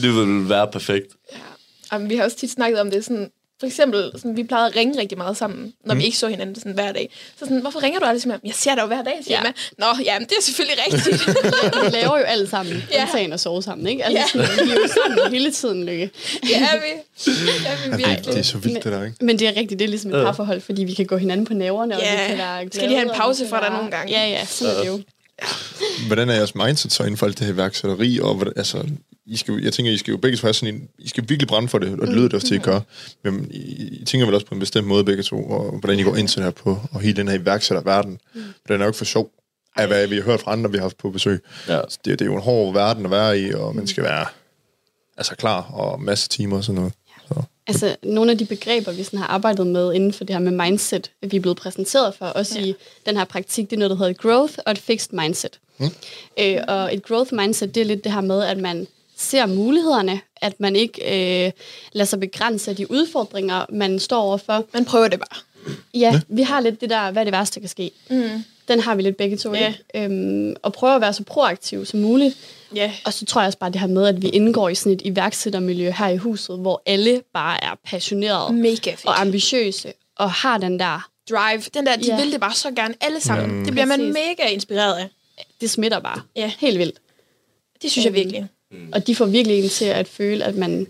det ville være perfekt. Jamen, vi har også tit snakket om det sådan, for eksempel, sådan, vi plejede at ringe rigtig meget sammen, når mm. vi ikke så hinanden sådan hver dag. Så sådan, hvorfor ringer du aldrig til mig? Jeg ser dig jo hver dag, siger Ja. ja. Nå, ja, det er selvfølgelig rigtigt. Vi laver jo alle sammen, Ja. undtagen at sove sammen, ikke? Altså, Ja. sådan, vi er jo sammen hele tiden, Lykke. ja, vi. Ja, vi Ja, virkelig. det, det er så vildt, det der, ikke? Men det er rigtigt, det er ligesom et parforhold, fordi vi kan gå hinanden på næverne, og Ja. vi kan være Skal de have en pause og fra dig nogle gange? Ja, ja, sådan er det jo. Hvordan er jeres mindset så inden for alt det her iværksætteri? Og hvordan, altså, I skal, jo- jeg tænker, I skal jo begge to have sådan en... I skal virkelig brænde for det, og det lyder det også til, at I gør. Men I, I tænker vel også på en bestemt måde begge to, og hvordan I går ind til det her på, og hele den her iværksætterverden. For den er jo ikke for sjov, af hvad vi har hørt fra andre, vi har haft på besøg. Ja. Det, det er jo en hård verden at være i, og man skal være altså klar, og masse timer og sådan noget. Så. Altså, nogle af de begreber, vi sådan har arbejdet med inden for det her med mindset, vi er blevet præsenteret for, også ja. i den her praktik, det er noget, der hedder growth og et fixed mindset. Mm. Øh, og et growth mindset, det er lidt det her med, at man ser mulighederne, at man ikke øh, lader sig begrænse af de udfordringer, man står overfor. Man prøver det bare. Ja, vi har lidt det der, hvad er det værste, der kan ske. Mm. Den har vi lidt begge to, Ja. ikke? Øhm, og prøve at være så proaktiv som muligt. Ja. Og så tror jeg også bare det her med, at vi indgår i sådan et iværksættermiljø her i huset, hvor alle bare er passionerede Mega fedt. og ambitiøse og har den der, Drive. Den der, de Ja. vil det bare så gerne alle sammen. Ja. Det bliver man Præcis. mega inspireret af. det smitter bare. Ja. Helt vildt. Det synes jeg virkelig. Og de får virkelig en til at føle, at man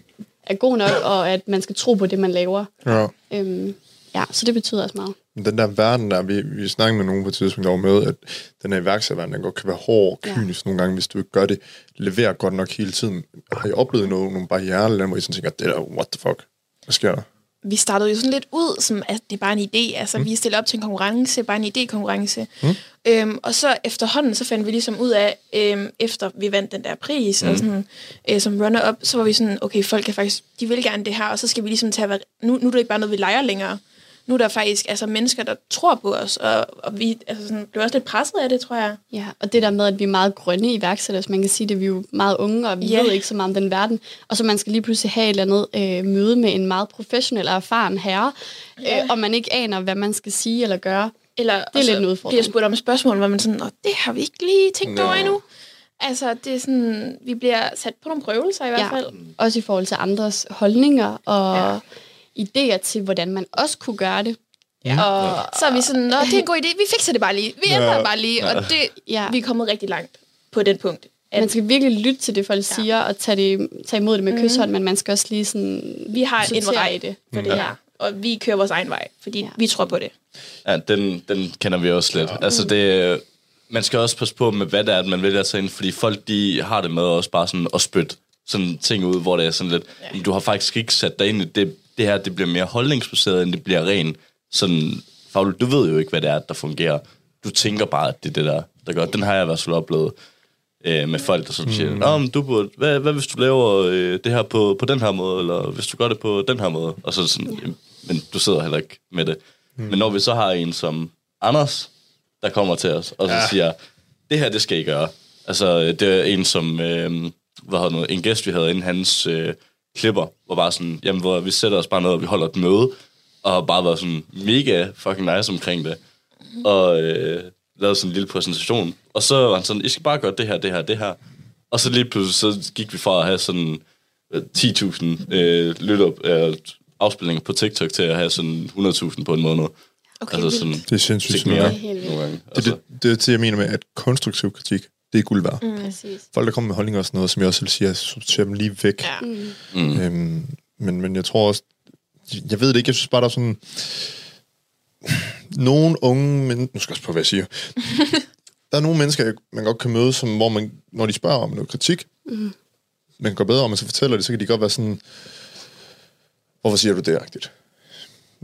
er god nok, og at man skal tro på det, man laver. Ja. Øhm, ja, så det betyder også meget. Den der verden der, vi, vi snakkede med nogen på et tidspunkt, var med, at den her iværksætterverden, den godt kan være hård og Ja. kynisk nogle gange, hvis du ikke gør det, leverer godt nok hele tiden. Har I oplevet noget, nogle barriere, eller hvor I sådan tænker, det der, what the fuck? Hvad sker der? vi startede jo sådan lidt ud, som at det er bare en idé. Altså, mm. vi stiller op til en konkurrence, bare en idé-konkurrence. Mm. Øhm, og så efterhånden, så fandt vi ligesom ud af, øhm, efter vi vandt den der pris, mm. og sådan, øh, som runner-up, så var vi sådan, okay, folk kan faktisk, de vil gerne det her, og så skal vi ligesom tage, nu, nu er det ikke bare noget, vi leger længere. Nu er der faktisk altså, mennesker, der tror på os, og, og vi altså, sådan, blev også lidt presset af det, tror jeg. Ja, og det der med, at vi er meget grønne iværksættere, så man kan sige, det vi er jo meget unge, og vi Ja. yeah. ved ikke så meget om den verden. Og så man skal lige pludselig have et eller andet øh, møde med en meget professionel og erfaren herre, Ja. øh, og man ikke aner, hvad man skal sige eller gøre. Eller, Det er lidt en udfordring. bliver spurgt om et spørgsmål, hvor man sådan, Nå, det har vi ikke lige tænkt Nå. over endnu. Altså, det er sådan, vi bliver sat på nogle prøvelser i hvert fald. Også i forhold til andres holdninger og Ja. Ja. idéer til, hvordan man også kunne gøre det. Ja. Og, Så er vi sådan, Nå, det er en god idé, vi fikser det bare lige. Vi ændrer Ja. bare lige, og det, Ja. vi er kommet rigtig langt på den punkt. At man skal virkelig lytte til det, folk ja. siger, og tage, det, tage imod det med mm. kyshånd, men man skal også lige sådan... vi har en vej i det. for det her, og vi kører vores egen vej, fordi Ja. vi tror på det. Ja, den, den kender vi også lidt. Altså, det, man skal også passe på med, hvad det er, at man vælger tage ind, fordi folk, de har det med også bare sådan at spytte sådan ting ud, hvor det er sådan lidt, ja. du har faktisk ikke sat dig ind i det, det her, det bliver mere holdningsbaseret, end det bliver ren sådan fagligt. Du ved jo ikke, hvad det er, der fungerer. Du tænker bare, at det er det der, der gør. Den har jeg i hvert fald oplevet øh, med folk, der sådan siger, Nå, men du burde, hvad, hvad hvis du laver øh, det her på, på den her måde, eller hvis du gør det på den her måde? Og så sådan, jamen, men du sidder heller ikke med det. Mm. Men når vi så har en som Anders, der kommer til os, og så ja. siger, det her, det skal I gøre. Altså, det er en som, øh, hvad hedder noget, en gæst, vi havde inden hans øh, klipper, var bare sådan, jamen, hvor vi sætter os bare ned, og vi holder et møde, og har bare været sådan mega fucking nice omkring det. Og øh, lavede sådan en lille præsentation. Og så var han sådan, I skal bare gøre det her, det her, det her. Og så lige pludselig, så gik vi fra at have sådan øh, 10.000 øh, lytter, øh, afspilninger på TikTok til at have sådan 100.000 på en måned. Okay, altså sådan, Det er sindssygt mere. Det er helt vildt. nogle gange. Det, Altså, det, det er det, jeg mener med, at konstruktiv kritik, det er guld værd. Mm. Præcis. Folk, der kommer med holdninger og sådan noget, som jeg også selv siger, sorterer dem lige væk. Ja. mm. Øhm, men, men jeg tror også, jeg ved det ikke, jeg synes bare, der er sådan, nogle unge, men nu skal jeg også på, hvad jeg siger. der er nogle mennesker, man godt kan møde, som, hvor man, når de spørger om noget kritik, mm. man kan gå bedre, og man så fortæller det, så kan de godt være sådan, hvorfor siger du det agtigt?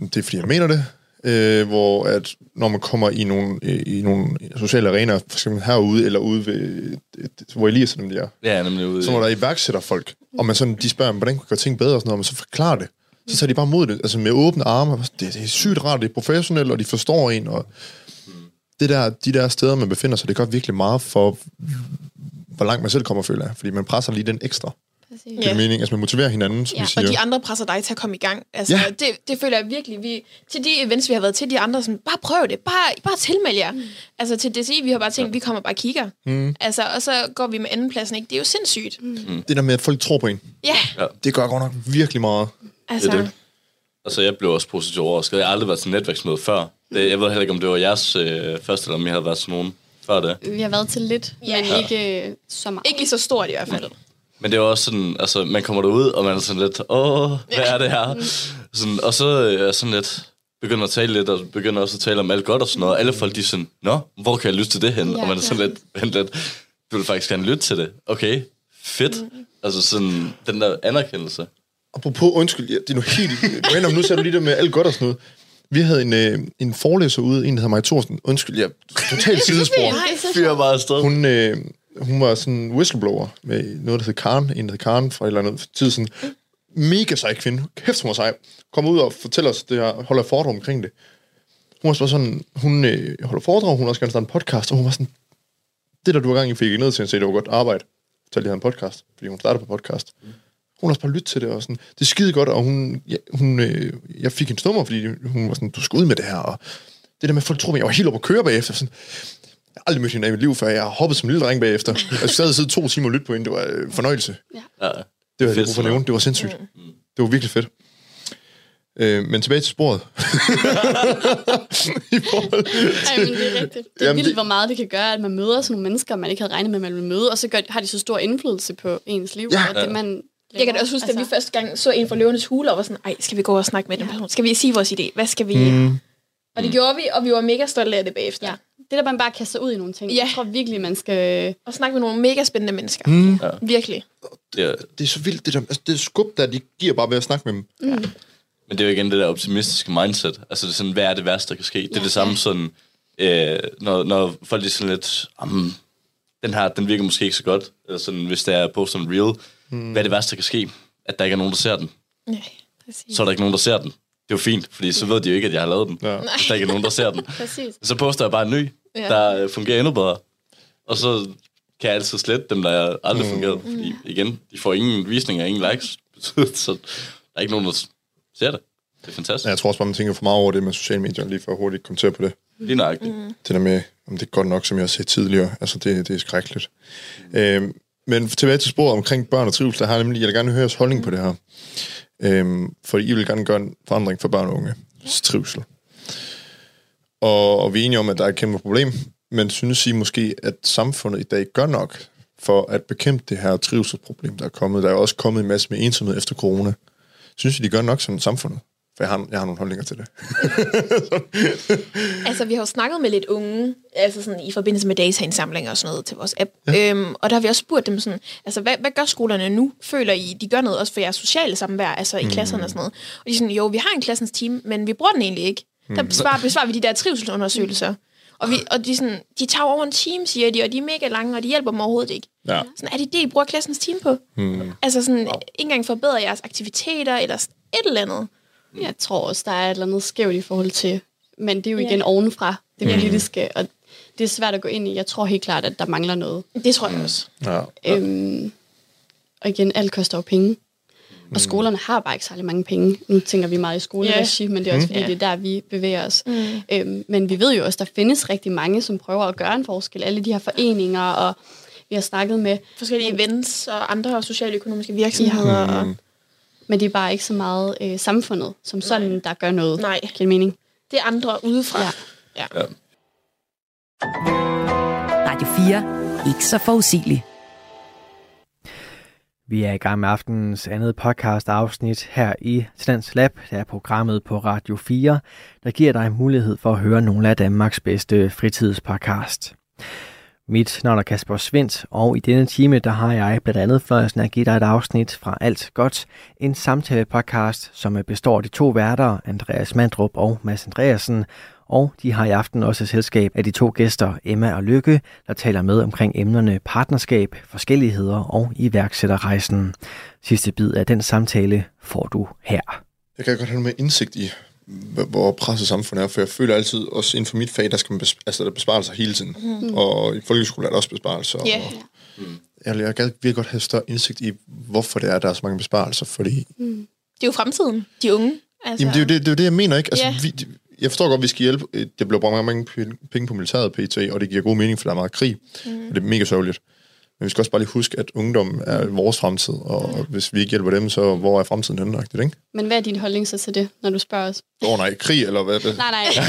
Det er, fordi jeg mener det. Øh, hvor at når man kommer i nogle, i nogle sociale arenaer, for eksempel herude, eller ude ved, et, hvor Elias de er, Ja, nemlig ude. så når der er iværksætter folk, og man sådan, de spørger, hvordan kan gøre ting bedre og sådan noget, og man så forklarer det, så tager de bare mod det, altså med åbne arme. og Det, det er sygt rart, det er professionelt, og de forstår en, og det der, de der steder, man befinder sig, det gør virkelig meget for, hvor langt man selv kommer, føler jeg. Fordi man presser lige den ekstra. Præcis. Det er Ja. mening. Altså man motiverer hinanden, som Ja, vi og siger. Og de andre presser dig til at komme i gang. Altså, Ja. ja. det, det føler jeg virkelig, vi, til de events, vi har været til, de andre, sådan, bare prøv det, bare, bare tilmeld jer. Mm. Altså til DCI, vi har bare tænkt, vi kommer bare og kigger. Mm. Altså, og så går vi med andenpladsen, ikke? Det er jo sindssygt. Mm. Det der med, at folk tror på en, Ja, det gør godt nok virkelig meget. altså. Det er det. Altså, jeg blev også positivt overrasket. Jeg har aldrig været til netværksmøde før. Det, jeg ved heller ikke, om det var jeres øh, første, eller om I havde været sådan nogen før det. Vi har været til lidt, Ja. men ikke øh, så meget. Ikke så stort i hvert fald. Men det er også sådan, altså, man kommer derud, og man er sådan lidt, åh, hvad er det her? Sådan, og så øh, er jeg sådan lidt, begynder at tale lidt, og begynder også at tale om alt godt og sådan noget. Alle folk, de er sådan, nå, hvor kan jeg lytte til det hen? Ja, og man er sådan ja. lidt, vent lidt, du vil faktisk gerne lytte til det. Okay, fedt. Altså sådan, den der anerkendelse. Apropos, undskyld, ja, det er noget helt random. Nu ser du lige det med alt godt og sådan noget. Vi havde en, øh, en forelæser ude, en der hedder Maja Thorsen. Undskyld, jeg totalt sidespor. Fyrer bare afsted. Hun, øh, hun var sådan en whistleblower med noget, der hed Karen. En, der hed Karen fra et eller andet tid siden. Mega sej kvinde. Kæft, hun var sej. Kom ud og fortæller os, det her, holder foredrag omkring det. Hun var så hun, hun øh, holder foredrag, hun har også gerne starte en podcast, og hun var sådan, det der du var gang i fik ned til at det var godt arbejde. Så lige havde en podcast, fordi hun startede på podcast. Hun har også bare lyttet til det, og sådan, det er skide godt, og hun, ja, hun, øh, jeg fik hendes nummer, fordi hun var sådan, du skal ud med det her, og det der med, at folk tror, at jeg var helt oppe at køre bagefter, sådan, jeg har aldrig mødt hende i mit liv før. Jeg har hoppet som lille dreng bagefter. Jeg sad sidde to timer og lytte på hende. Det var øh, fornøjelse. Ja. Det var Fedt for nævne. Det var sindssygt. Det var virkelig fedt. Øh, men tilbage til sporet. I forhold Ej, men det er rigtigt. Det er Jamen, vildt, det- hvor meget det kan gøre, at man møder sådan nogle mennesker, man ikke havde regnet med, at man ville møde, og så gør, har de så stor indflydelse på ens liv. Ja. og det, man Jeg kan da også huske, altså, da vi første gang så en fra Løvenes Hule, og var sådan, ej, skal vi gå og snakke med den person? Skal vi sige vores idé? Hvad skal vi... Mm. Og det gjorde vi, og vi var mega stolte af det bagefter. Ja. Det der, man bare kaster sig ud i nogle ting. Ja. Jeg tror virkelig, man skal... Og snakke med nogle mega spændende mennesker. Mm. Ja. Virkelig. Det er, det er så vildt, det der altså, det skub, der de giver bare ved at snakke med dem. Men det er jo igen det der optimistiske mindset. Altså, det er sådan, hvad er det værste, der kan ske? Det er det samme sådan, øh, når, når folk er sådan lidt, um, den her, den virker måske ikke så godt. Eller sådan, hvis det er på sådan real, mm. hvad er det værste, der kan ske? At der ikke er nogen, der ser den. Ja, præcis. Så er der ikke nogen, der ser den. Det er jo fint, fordi så ved de jo ikke, at jeg har lavet den. Ja. Hvis der ikke er nogen, der ser den. Præcis. Så poster jeg bare en ny, Ja. der øh, fungerer endnu bedre. Og så kan jeg altid slette dem, der aldrig mm. fungeret. Fordi igen, de får ingen visninger, ingen likes. så der er ikke nogen, der ser det. Det er fantastisk. Ja, jeg tror også bare, man tænker for meget over det med sociale medier, lige for at hurtigt kommentere på det. Lige nøjagtigt. Mm. Det der med, om det er godt nok, som jeg har set tidligere. Altså, det, det er skrækkeligt. Øhm, men tilbage til sporet omkring børn og trivsel, der har jeg nemlig, jeg vil gerne høre jeres holdning på det her. Øhm, for I vil gerne gøre en forandring for børn og unge. Trivsel. Og, og vi er enige om, at der er et kæmpe problem, men synes I måske, at samfundet i dag gør nok for at bekæmpe det her trivselsproblem, der er kommet? Der er jo også kommet en masse med ensomhed efter corona. Synes I, de gør nok som samfundet? For jeg har, jeg har nogle holdninger til det. Altså, vi har jo snakket med lidt unge, altså sådan i forbindelse med dataindsamlinger og sådan noget til vores app. Ja. Øhm, og der har vi også spurgt dem sådan, altså, hvad, hvad gør skolerne nu? Føler I, de gør noget også for jeres sociale samvær, altså i Mm. klasserne og sådan noget? Og de er sådan, jo, vi har en klassens team, men vi bruger den egentlig ikke. Der besvarer, besvarer vi de der trivselsundersøgelser. Og, vi, og de, sådan, de tager over en time, siger de, og de er mega lange, og de hjælper dem overhovedet ikke. Ja. Sådan, er det det, I bruger klassens time på? Hmm. Altså sådan, ikke engang forbedre jeres aktiviteter, eller et eller andet. Jeg tror også, der er et eller andet skævt i forhold til, men det er jo igen ovenfra, det Ja. politiske, og det er svært at gå ind i. Jeg tror helt klart, at der mangler noget. Det tror jeg også. Ja. Øhm, og igen, alt koster jo penge. Og skolerne har bare ikke særlig mange penge. Nu tænker vi meget i skoleregi, men det er også fordi, Ja. det er der, vi bevæger os. Mm. Øhm, men vi ved jo også, der findes rigtig mange, som prøver at gøre en forskel. Alle de her foreninger, og vi har snakket med, Forskellige events og andre socialøkonomiske virksomheder. Ja. Og, men det er bare ikke så meget øh, samfundet, som sådan, der gør noget. Nej. Giver mening? det er andre udefra. Ja. ja. Ja. Radio 4. Ikke så forudsigelig. Vi er i gang med aftenens andet podcast afsnit her i Tendens Lab. Det er programmet på Radio 4, der giver dig mulighed for at høre nogle af Danmarks bedste fritidspodcast. Mit navn er Kasper Svendt, og i denne time der har jeg blandt andet fornøjelsen at give dig et afsnit fra Alt Godt, en samtale-podcast, som består af de to værter, Andreas Mandrup og Mads Andreasen, og de har i aften også selskab af de to gæster, Emma og Lykke, der taler med omkring emnerne partnerskab, forskelligheder og iværksætterrejsen. Sidste bid af den samtale får du her. Jeg kan godt have noget med indsigt i, hvor presset samfundet er, for jeg føler altid, også inden for mit fag, der skal man bes- altså, der er besparelser hele tiden. Mm. Og i folkeskolen er der også besparelser. Ja. Og jeg, jeg gad virkelig godt have større indsigt i, hvorfor det er, der er så mange besparelser, fordi... Det er jo fremtiden. De unge. Altså, Jamen, det er, jo det, det er jo det, jeg mener, ikke? Altså, Ja. vi, jeg forstår godt, at vi skal hjælpe. Øh, Det bliver brugt mange, penge- på militæret PT, og det giver god mening, for der er meget krig, mm. og det er mega sørgeligt. Men vi skal også bare lige huske, at ungdom er vores fremtid, og hvis vi ikke hjælper dem, så hvor er fremtiden henne, ikke? Men hvad er din holdning så til det, når du spørger os? Åh oh, nej, krig eller hvad? Det, Nej, nej.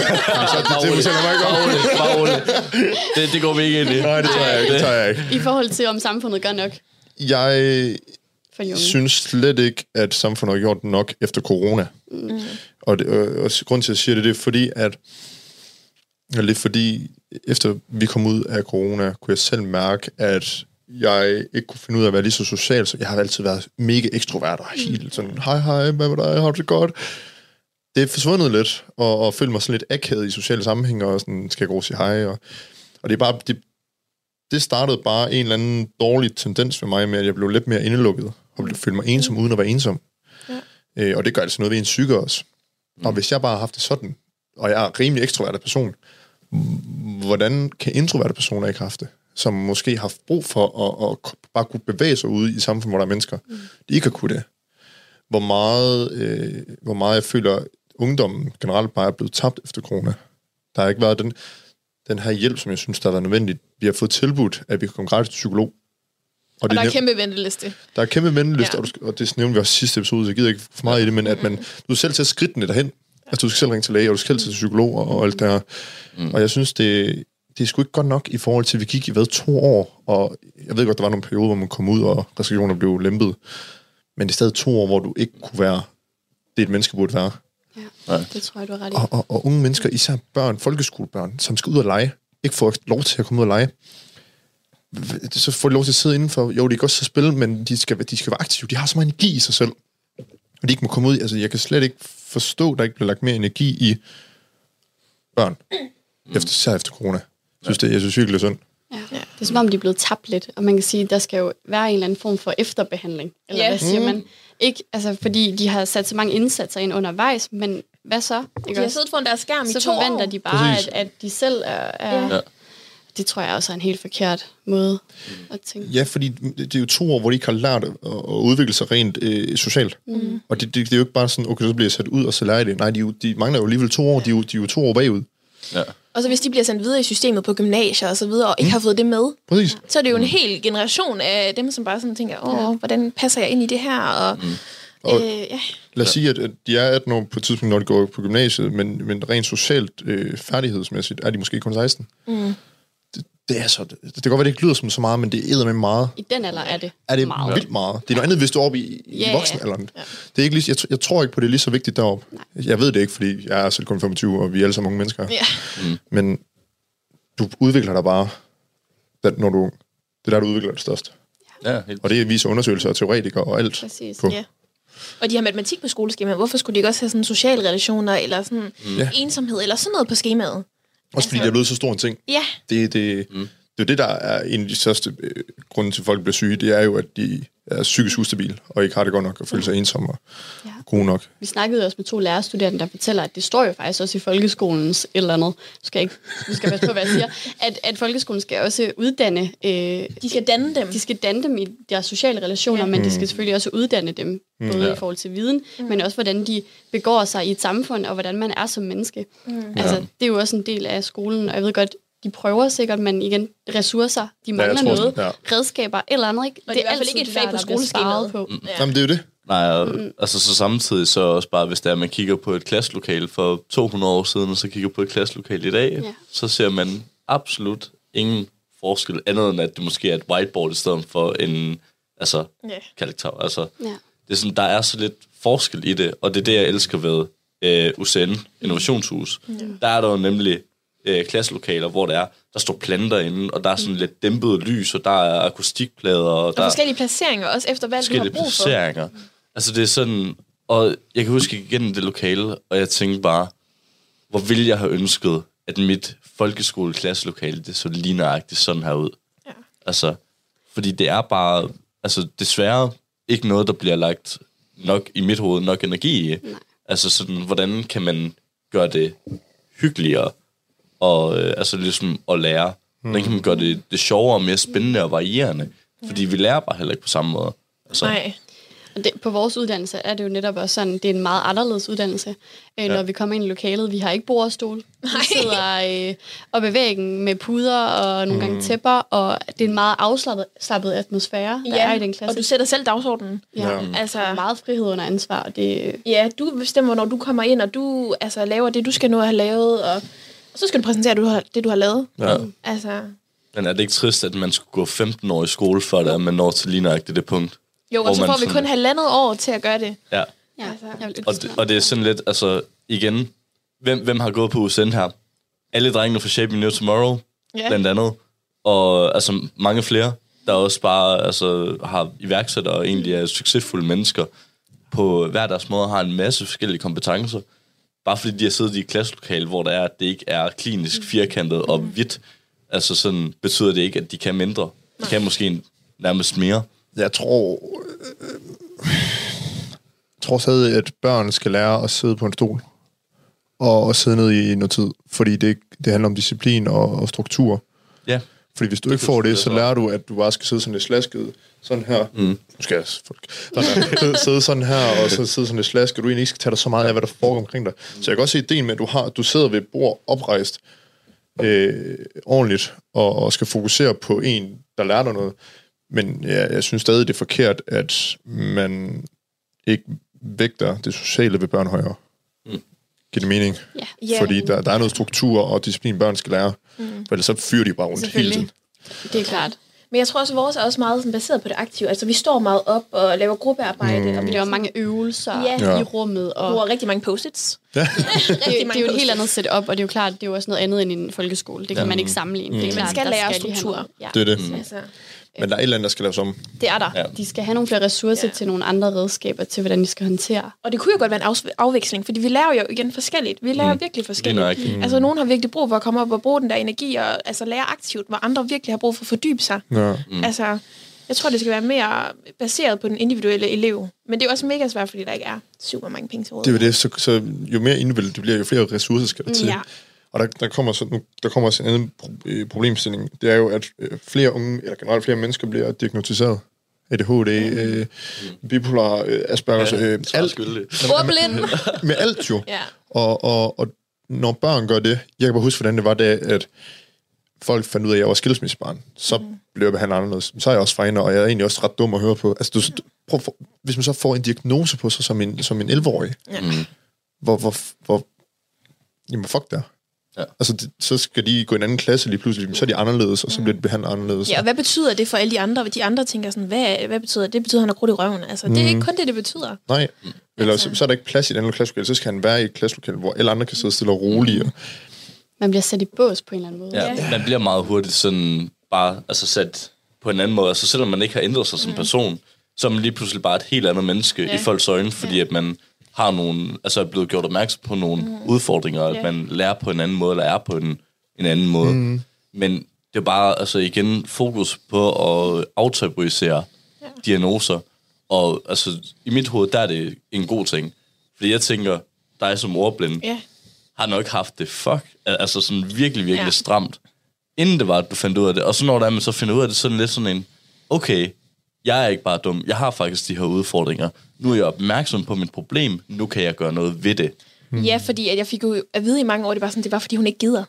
Bare det fortæller mig ikke. Bare roligt. Bare roligt. Det, det går vi ikke ind i. Nej, det tager jeg ikke. Det tager jeg ikke. I forhold til, om samfundet gør nok Jeg for de unge. synes slet ikke, at samfundet har gjort nok efter corona. Mm. Og, det, og, og grund til, at jeg siger det, det er fordi, at det er fordi, efter vi kom ud af corona, kunne jeg selv mærke, at jeg ikke kunne finde ud af at være lige så social, så jeg har altid været mega ekstrovert og helt sådan, hej hej, hvad med dig, har du det godt? Det er forsvundet lidt, og, og følte mig sådan lidt akavet i sociale sammenhænge, og sådan, skal jeg gå og sige hej, og, og det er bare, det, det startede bare en eller anden dårlig tendens ved mig med, at jeg blev lidt mere indelukket, og følte mig ensom uden at være ensom. Ja. Øh, og det gør altså noget ved en psyke også. Mm. Og hvis jeg bare har haft det sådan, og jeg er en rimelig ekstrovert person, hvordan kan introverte personer ikke have haft det? Som måske har haft brug for at, at bare kunne bevæge sig ude i samfundet, hvor der er mennesker. Mm. De ikke har kunne det. Hvor meget, øh, hvor meget jeg føler, at ungdommen generelt bare er blevet tabt efter corona. Der har ikke været den, den her hjælp, som jeg synes, der har været nødvendigt. Vi har fået tilbudt, at vi kan komme gratis til psykolog. Og, Og det der er nem- kæmpe venteliste. der er kæmpe venteliste, Ja. ja. og, du, og det nævnte vi også i sidste episode, så jeg gider ikke for meget i det, men at man, du skal selv tage skridtene derhen. Altså, du skal selv ringe til læge, og du skal selv til psykolog og, og alt det her. Mm. Og jeg synes, det, det er sgu ikke godt nok i forhold til, at vi gik i hvad, to år, og jeg ved godt, der var nogle perioder, hvor man kom ud, og restriktioner blev lempet. Men det er stadig to år, hvor du ikke kunne være det, et menneske burde være. Ja, det tror jeg, du har ret i. Og, og, og unge mennesker, især børn, folkeskolebørn, som skal ud og lege, ikke får lov til at komme ud og lege, så får de lov til at sidde indenfor. Jo, de kan også så spille, men de skal, de skal være aktive. De har så meget energi i sig selv. Og de ikke må komme ud. i- Altså, jeg kan slet ikke forstå, at der ikke bliver lagt mere energi i børn. Efter, især efter corona. Jeg synes, det, jeg synes virkelig, det er synd. Ja. Det er som om, de er blevet tabt lidt, og man kan sige, at der skal jo være en eller anden form for efterbehandling. Eller Ja. hvad siger man? Ikke, altså, fordi de har sat så mange indsatser ind undervejs, men hvad så? De Ikke har også? siddet foran deres skærm i så to forventer år. de bare, Præcis. at, at de selv er... er Ja. Ja. Det tror jeg også er en helt forkert måde at tænke. Ja, fordi det er jo to år, hvor de ikke har lært at, udvikle sig rent øh, socialt. Mm. Og det, det, det, er jo ikke bare sådan, okay, så bliver jeg sat ud, og så lærer jeg det. Nej, de, jo- de mangler jo alligevel to år. De er jo, de er jo to år bagud. Ja. Og så hvis de bliver sendt videre i systemet på gymnasier og så videre, og ikke har fået det med, Præcis. så er det jo en hel generation af dem, som bare sådan tænker, åh, hvordan passer jeg ind i det her? Og, mm. Og- øh, ja. Lad os sige, at, at de er 18 år på et tidspunkt, når de går på gymnasiet, men, men rent socialt øh, færdighedsmæssigt er de måske kun 16. Mm. Det, er så... Det, det kan godt være, det ikke lyder som så meget, men det æder med meget. I den alder er det Er det meget. meget. vildt meget? Det er noget andet, hvis du er oppe i, i Ja, voksenalderen. ja. Det er ikke lige, jeg, jeg tror ikke på, det er lige så vigtigt deroppe. Jeg ved det ikke, fordi jeg er selv kun 25, og vi er alle sammen unge mennesker. Ja. Men du udvikler dig bare, når du ung. Det er der, du udvikler dig størst. Ja, helt. Og det viser undersøgelser og teoretikere og alt Præcis. på. ja. Og de har matematik på skoleskemaet. Hvorfor skulle de ikke også have sådan sociale relationer, eller sådan Ja. ensomhed, eller sådan noget på skemaet? Også fordi det er blevet så stor en ting. Ja, Det, det, mm. Det er det, der er en af de største øh, grunde til, at folk bliver syge. Det er jo, at de er psykisk ustabile, og ikke har det godt nok, og føler sig ensomme og Ja. gode nok. Vi snakkede også med to lærerstuderende, der fortæller, at det står jo faktisk også i folkeskolens et eller andet. Du skal ikke, du skal passe på, hvad jeg siger. At, at folkeskolen skal også uddanne... Øh, de skal danne dem. de skal danne dem i deres sociale relationer, ja. men de skal selvfølgelig også uddanne dem, både ja. i forhold til viden, mm. men også hvordan de begår sig i et samfund, og hvordan man er som menneske. Mm. Altså, det er jo også en del af skolen, og jeg ved godt, de prøver sikkert, men igen, ressourcer, de mangler tror noget, sådan, redskaber, eller andet, ikke? Og det er i hvert fald ikke et fag på der, der skoleskemaet. på. Ja. Jamen, det er jo det. Nej, og, mm. altså så samtidig så også bare, hvis det er, at man kigger på et klasselokale for 200 år siden, og så kigger på et klasselokale i dag, Ja. ja. så ser man absolut ingen forskel, andet end at det måske er et whiteboard i stedet for en altså, Ja. karakter. Altså, Ja. det er sådan, der er så lidt forskel i det, og det er det, jeg elsker ved øh, UCN, Innovationshus. Mm. Der er der jo nemlig øh, klasselokaler, hvor der er, der står planter inde, og der er sådan lidt dæmpet lys, og der er akustikplader, og, Og der er forskellige placeringer, også efter hvad du har brug for. placeringer. Altså det er sådan, og jeg kan huske igennem det lokale, og jeg tænkte bare, hvor ville jeg have ønsket, at mit folkeskole-klasselokale, det så lige nøjagtigt sådan her ud. Ja. Altså, fordi det er bare, altså desværre ikke noget, der bliver lagt nok i mit hoved, nok energi i. Nej. Altså sådan, hvordan kan man gøre det hyggeligere, og øh, altså ligesom at lære. Hvordan kan man gøre det, det sjovere, og mere spændende og varierende? Fordi vi lærer bare heller ikke på samme måde. Altså, Nej. Og det, på vores uddannelse er det jo netop også sådan, det er en meget anderledes uddannelse, øh, når vi kommer ind i lokalet. Vi har ikke bord og stol. Vi sidder øh, op ad væggen med puder og nogle gange tæpper, og det er en meget afslappet slappet atmosfære, der er i den klasse. og du sætter selv dagsordenen. ja. Ja. Altså, er meget frihed under ansvar, og det, Ja, du bestemmer, når du kommer ind, og du altså, laver det, du skal nå at have lavet, og, og så skal du præsentere du har, det, du har lavet. Ja. Altså, Men er det ikke trist, at man skulle gå 15 år i skole, før det er, man når til lige nøjagtigt det punkt? jo, og så får vi sådan- kun halvandet år til at gøre det. Ja. ja, Altså, jeg vil Og det, og det er sådan lidt, altså igen, hvem, hvem har gået på USN her? Alle drengene fra Shaping New Tomorrow, Ja. blandt andet. Og altså mange flere, der også bare altså, har iværksættere og egentlig er succesfulde mennesker på hver deres måde har en masse forskellige kompetencer. Bare fordi de har siddet i et klasselokale, hvor der er, at det ikke er klinisk firkantet og hvidt, altså sådan betyder det ikke, at de kan mindre. De kan måske nærmest mere. Jeg tror... Øh, jeg tror stadig, at børn skal lære at sidde på en stol. Og, og sidde ned i noget tid. Fordi det, det handler om disciplin og, og struktur. Ja. Fordi hvis du ikke kan får det, så lærer du, at du bare skal sidde sådan lidt slasket. Sådan her. Mm. Nu skal jeg folk. Sådan her. Sidde- sådan her, og så sidde sådan lidt slasket. Du egentlig ikke skal tage dig så meget af, hvad der foregår omkring dig. Så jeg kan også se ideen med, at du, har, du sidder ved et bord oprejst øh, ordentligt, og, og skal fokusere på en, der lærer dig noget. Men ja, jeg synes stadig, det er forkert, at man ikke vægter det sociale ved børn højere. Mm. Giver det mening? Ja. Fordi der, der er noget struktur og disciplin, børn skal lære. Mm. For ellers så fyrer de bare rundt hele tiden. Det er klart. Men jeg tror også, at vores er også meget sådan, baseret på det aktive. Altså, vi står meget op og laver gruppearbejde. Mm. Og Vi laver mange øvelser Ja. ja. Ja. i rummet, og bruger rigtig mange post-its. Ja. det, det er jo mange et helt andet setup, og det er jo klart, det er jo også noget andet end en folkeskole. Det kan man ikke sammenligne. Det er Man klart, skal der lære struktur. Ja. Det er det. Altså, Men der er et eller andet, der skal laves om. det er der. Ja. De skal have nogle flere ressourcer Ja. til nogle andre redskaber til, hvordan de skal håndtere. Og det kunne jo godt være en afs- afveksling, fordi vi lærer jo igen forskelligt. Vi lærer mm. virkelig forskelligt. Mm. Altså, nogen har virkelig brug for at komme op og bruge den der energi og altså, lære aktivt, hvor andre virkelig har brug for at fordybe sig. Ja. Mm. Altså, jeg tror, det skal være mere baseret på den individuelle elev. Men det er også mega svært, fordi der ikke er super mange penge til Det er rådighed. det, så, så jo mere individuelt det bliver, jo flere ressourcer skal der til. Ja. Og der, der, kommer så, nu, der kommer også en anden øh, problemstilling. Det er jo, at øh, flere unge, eller generelt flere mennesker bliver diagnostiseret. ADHD, øh, bipolar, øh, Aspergers, øh, alt, skyldig. Ordblind! med alt jo. ja. Og, og, og når børn gør det, jeg kan bare huske, hvordan det var, da, at folk fandt ud af, at jeg var skilsmissebarn, så mm. blev jeg behandlet anderledes. Så er jeg også fræner, og jeg er egentlig også ret dum at høre på. Altså, du, prøv, for, hvis man så får en diagnose på sig som en, som en 11-årig, Ja. Mm. hvor, hvor, hvor jamen fuck der. Ja. Altså, det, så skal de gå i en anden klasse lige pludselig, så er de anderledes, og så bliver de behandlet anderledes. ja, og hvad betyder det for alle de andre? De andre tænker sådan, hvad, hvad betyder det? Det betyder, at han har krudt i røven. Altså, det er ikke kun det, det betyder. Nej, eller Altså. så, så er der ikke plads i et andet klasselokale, så skal han være i et klasselokale, hvor alle andre kan sidde stille og roligt. Man bliver sat i bås på en eller anden måde. Ja, Ja. man bliver meget hurtigt sådan bare altså sat på en anden måde. Altså selvom man ikke har ændret sig som person, så er man lige pludselig bare et helt andet menneske Ja. i folks øjne, fordi Ja. at man har nogle, altså er blevet gjort opmærksom på nogle udfordringer, at Ja. man lærer på en anden måde, eller er på en en anden måde. Mm. Men det er bare, altså igen, fokus på at aftabuisere ja. diagnoser. Og altså, i mit hoved, der er det en god ting. Fordi jeg tænker, dig som ordblind, Ja. har nok haft det fuck, al- altså sådan virkelig, virkelig Ja. stramt, inden det var, at du fandt ud af det. Og så når der er, man så finder ud af det, så er det lidt sådan en, okay, jeg er ikke bare dum, jeg har faktisk de her udfordringer. Nu er jeg opmærksom på mit problem, nu kan jeg gøre noget ved det. Mm. Ja, fordi at jeg fik jo at vide i mange år, det var sådan, det var fordi hun ikke gider.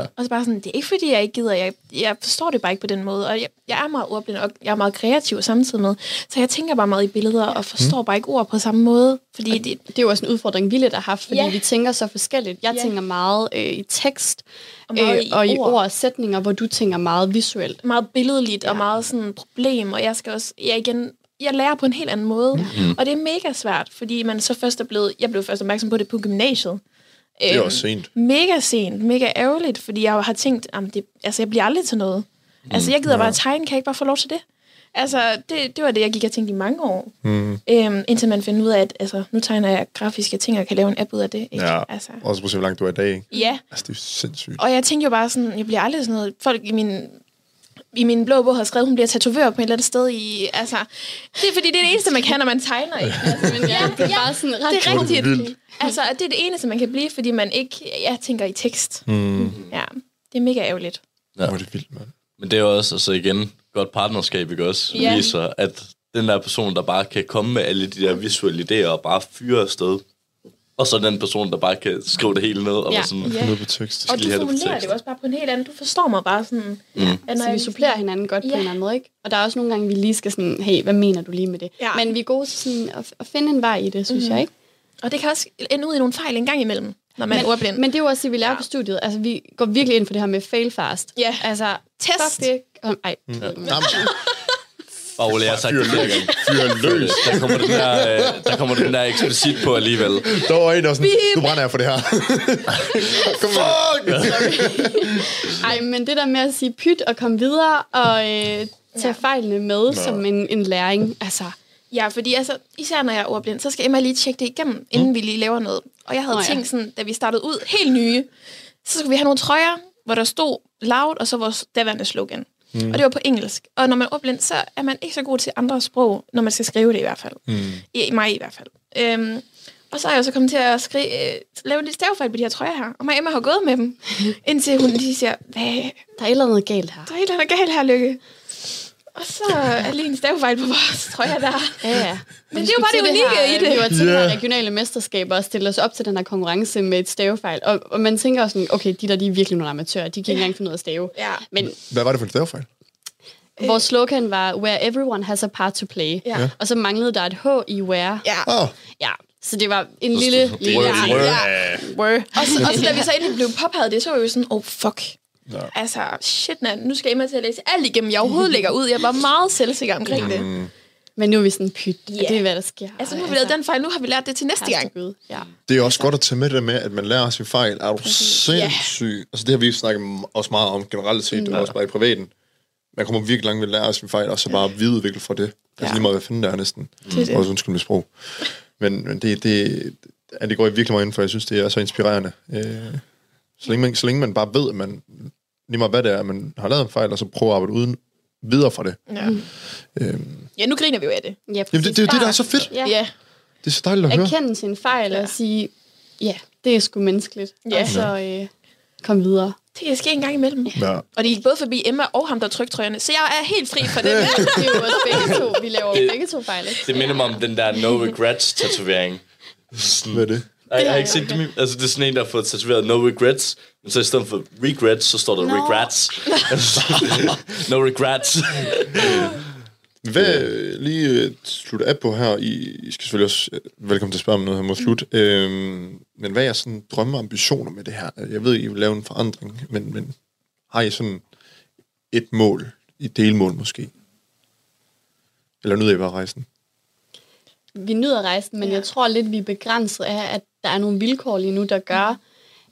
Ja. Og så bare sådan, det er ikke fordi, jeg ikke gider. Jeg, jeg forstår det bare ikke på den måde. Og jeg, jeg er meget ordblind, og jeg er meget kreativ samtidig med. Så jeg tænker bare meget i billeder, og forstår bare ikke ord på samme måde. Fordi det, Det er jo også en udfordring, vi lidt har haft, fordi Ja. vi tænker så forskelligt. Jeg Ja. tænker meget øh, i tekst Og meget i og i ord. ord og sætninger, hvor du tænker meget visuelt. meget billedligt ja. og meget sådan problem, og jeg skal også, jeg igen, jeg lærer på en helt anden måde, mm. og det er mega svært, fordi man så først er blevet, jeg blev først opmærksom på det på gymnasiet. Det er Øhm, også sent. Mega sent, mega ærgerligt, fordi jeg har tænkt, jamen det, altså jeg bliver aldrig til noget. Altså jeg gider bare at tegne, kan jeg ikke bare få lov til det? Altså det, det var det, jeg gik og tænkte i mange år. Mm. Øhm, indtil man finder ud af, at altså, nu tegner jeg grafiske ting, og kan lave en app ud af det. Ikke? Ja, Altså, også på hvor langt du er i dag, ikke? ja, Altså, det er sindssygt. og jeg tænkte jo bare sådan, jeg bliver aldrig sådan noget... Folk i min, i min blå bog har skrevet, at hun bliver tatovør på et eller andet sted i... Altså, det er fordi, det er det eneste, man kan, når man tegner. Ikke? Altså, Men ja, det er bare sådan ret det er rigtigt. vildt. Altså, det er det eneste, man kan blive, fordi man ikke... Jeg tænker i tekst. Mm. Ja, det er mega ærgerligt. Ja. Hvor er det vildt, mand. Men det er også, altså igen, godt partnerskab, ikke også? Ja. Viser, at den der person, der bare kan komme med alle de der visuelle idéer og bare fyre afsted. Og så den person, der bare kan skrive det hele ned og Ja. sådan, Ja. Nede på tekst. Og du det formulerer det jo også bare på en helt anden... Du forstår mig bare sådan... Mm. At når Så vi supplerer hinanden godt ja. på en anden måde, ikke? Og der er også nogle gange, vi lige skal sådan, hey, hvad mener du lige med det? Ja. Men vi er gode til sådan at, at finde en vej i det, synes mm. jeg, ikke? Og det kan også ende ud i nogle fejl en gang imellem, når man er ordblind. Men det er jo også det, vi lærer ja. på studiet. Altså, vi går virkelig ind for det her med fail fast. Ja. Altså, Test. Fuck det. Om, ej, mm. Bare Ole, jeg har sagt fyr det flere gange. Fyr løs. Der kommer den der, øh, der kommer den der eksplicit på alligevel. Der var en, der var sådan, du brænder jeg for det her. Kom Fuck! ej, men det der med at sige pyt og komme videre og øh, tage ja. fejlene med Nå. som en, en læring. Altså, Ja, fordi altså, især når jeg er ordblind, så skal Emma lige tjekke det igennem, inden mm. vi lige laver noget. Og jeg havde Nå oh, ja. tænkt sådan, da vi startede ud, helt nye, så skulle vi have nogle trøjer, hvor der stod loud, og så vores daværende slogan. Mm. Og det var på engelsk. Og når man er ordblind, så er man ikke så god til andre sprog, når man skal skrive det i hvert fald. Mm. I, i mig i hvert fald. Øhm, og så er jeg jo så kommet til at skrive, øh, lave lidt stavefejl på de her trøjer her. Og mig og Emma har gået med dem, indtil hun lige siger, hvad, der er et eller andet galt her. der er et eller andet galt her, Lykke. Og så er lige en stavefejl på vores trøjer der. Ja, ja. Men det er jo bare det unikke i det. Vi var til Ja. yeah. regionale mesterskaber og stillede os op til den her konkurrence med et stavefejl. Og, og man tænker også sådan, okay, de der, de er virkelig nogle amatører. De kan ikke engang finde ud af at stave. Ja. Men Hvad var det for en stavefejl? vores slogan var, where everyone has a part to play. Ja. Og så manglede der et H i where. Ja. Oh, Ja, så det var en lille... stod- lille Word, word. Word. Og så, og så da vi så endelig blev påpeget det, så var vi jo sådan, oh fuck. Ja. Altså, shit, man, nu skal Emma til at læse alt igennem, jeg overhovedet lægger ud. Jeg var meget selvsikker omkring det. Men nu er vi sådan pyt. Ja. Yeah. Det er, hvad der sker. Altså, nu har vi lavet den fejl, nu har vi lært det til næste gang. Ja. det er også godt at tage med det med, at man lærer sin fejl. Er du sindssyg? Altså det har vi snakket også meget om generelt set, og også bare i privaten. Man kommer virkelig langt ved at lære sin fejl, og så bare videreudvikle fra det. Altså Ja. lige meget, hvad fanden der er næsten. Det er det. Også undskyld mit sprog. Men, men det, det, ja, det går jeg virkelig meget ind for. Jeg synes, det er så inspirerende. Øh, så, længe man, så længe man bare ved, at man, lige meget hvad det er, at man har lavet en fejl, og så prøver at arbejde uden videre fra det. Ja. Øhm, ja, nu griner vi jo af det. Ja, jamen, det, det er jo det, der er så fedt. Ja. Ja. Det er så dejligt at høre. Erkende sin fejl og sige, ja, det er sgu menneskeligt. Ja. Og så øh, kom videre. Det kan ske en gang imellem. Ja. Og det gik både forbi Emma og ham, der trykte trøjerne. Så jeg er helt fri for det. Det er jo også begge to. Vi laver jo begge to fejl, ikke? Det minder mig om den der no regrets tatovering. Hvad er det? Jeg, jeg har ikke set det. Altså, det er sådan en, der har fået tatoveret no regrets, men så i stedet for regrets, så står der No. regrets. no regrets. Hvad lige øh, slutte af på her? I, I skal selvfølgelig også øh, velkommen til at spørge om noget her mod slut. Øhm, men hvad er jeres sådan drømme og ambitioner med det her? Jeg ved, I vil lave en forandring, men, men har I sådan et mål? Et delmål måske? Eller nyder I bare rejsen? Vi nyder rejsen, men Ja. jeg tror lidt, vi er begrænset af, at der er nogle vilkår lige nu, der gør,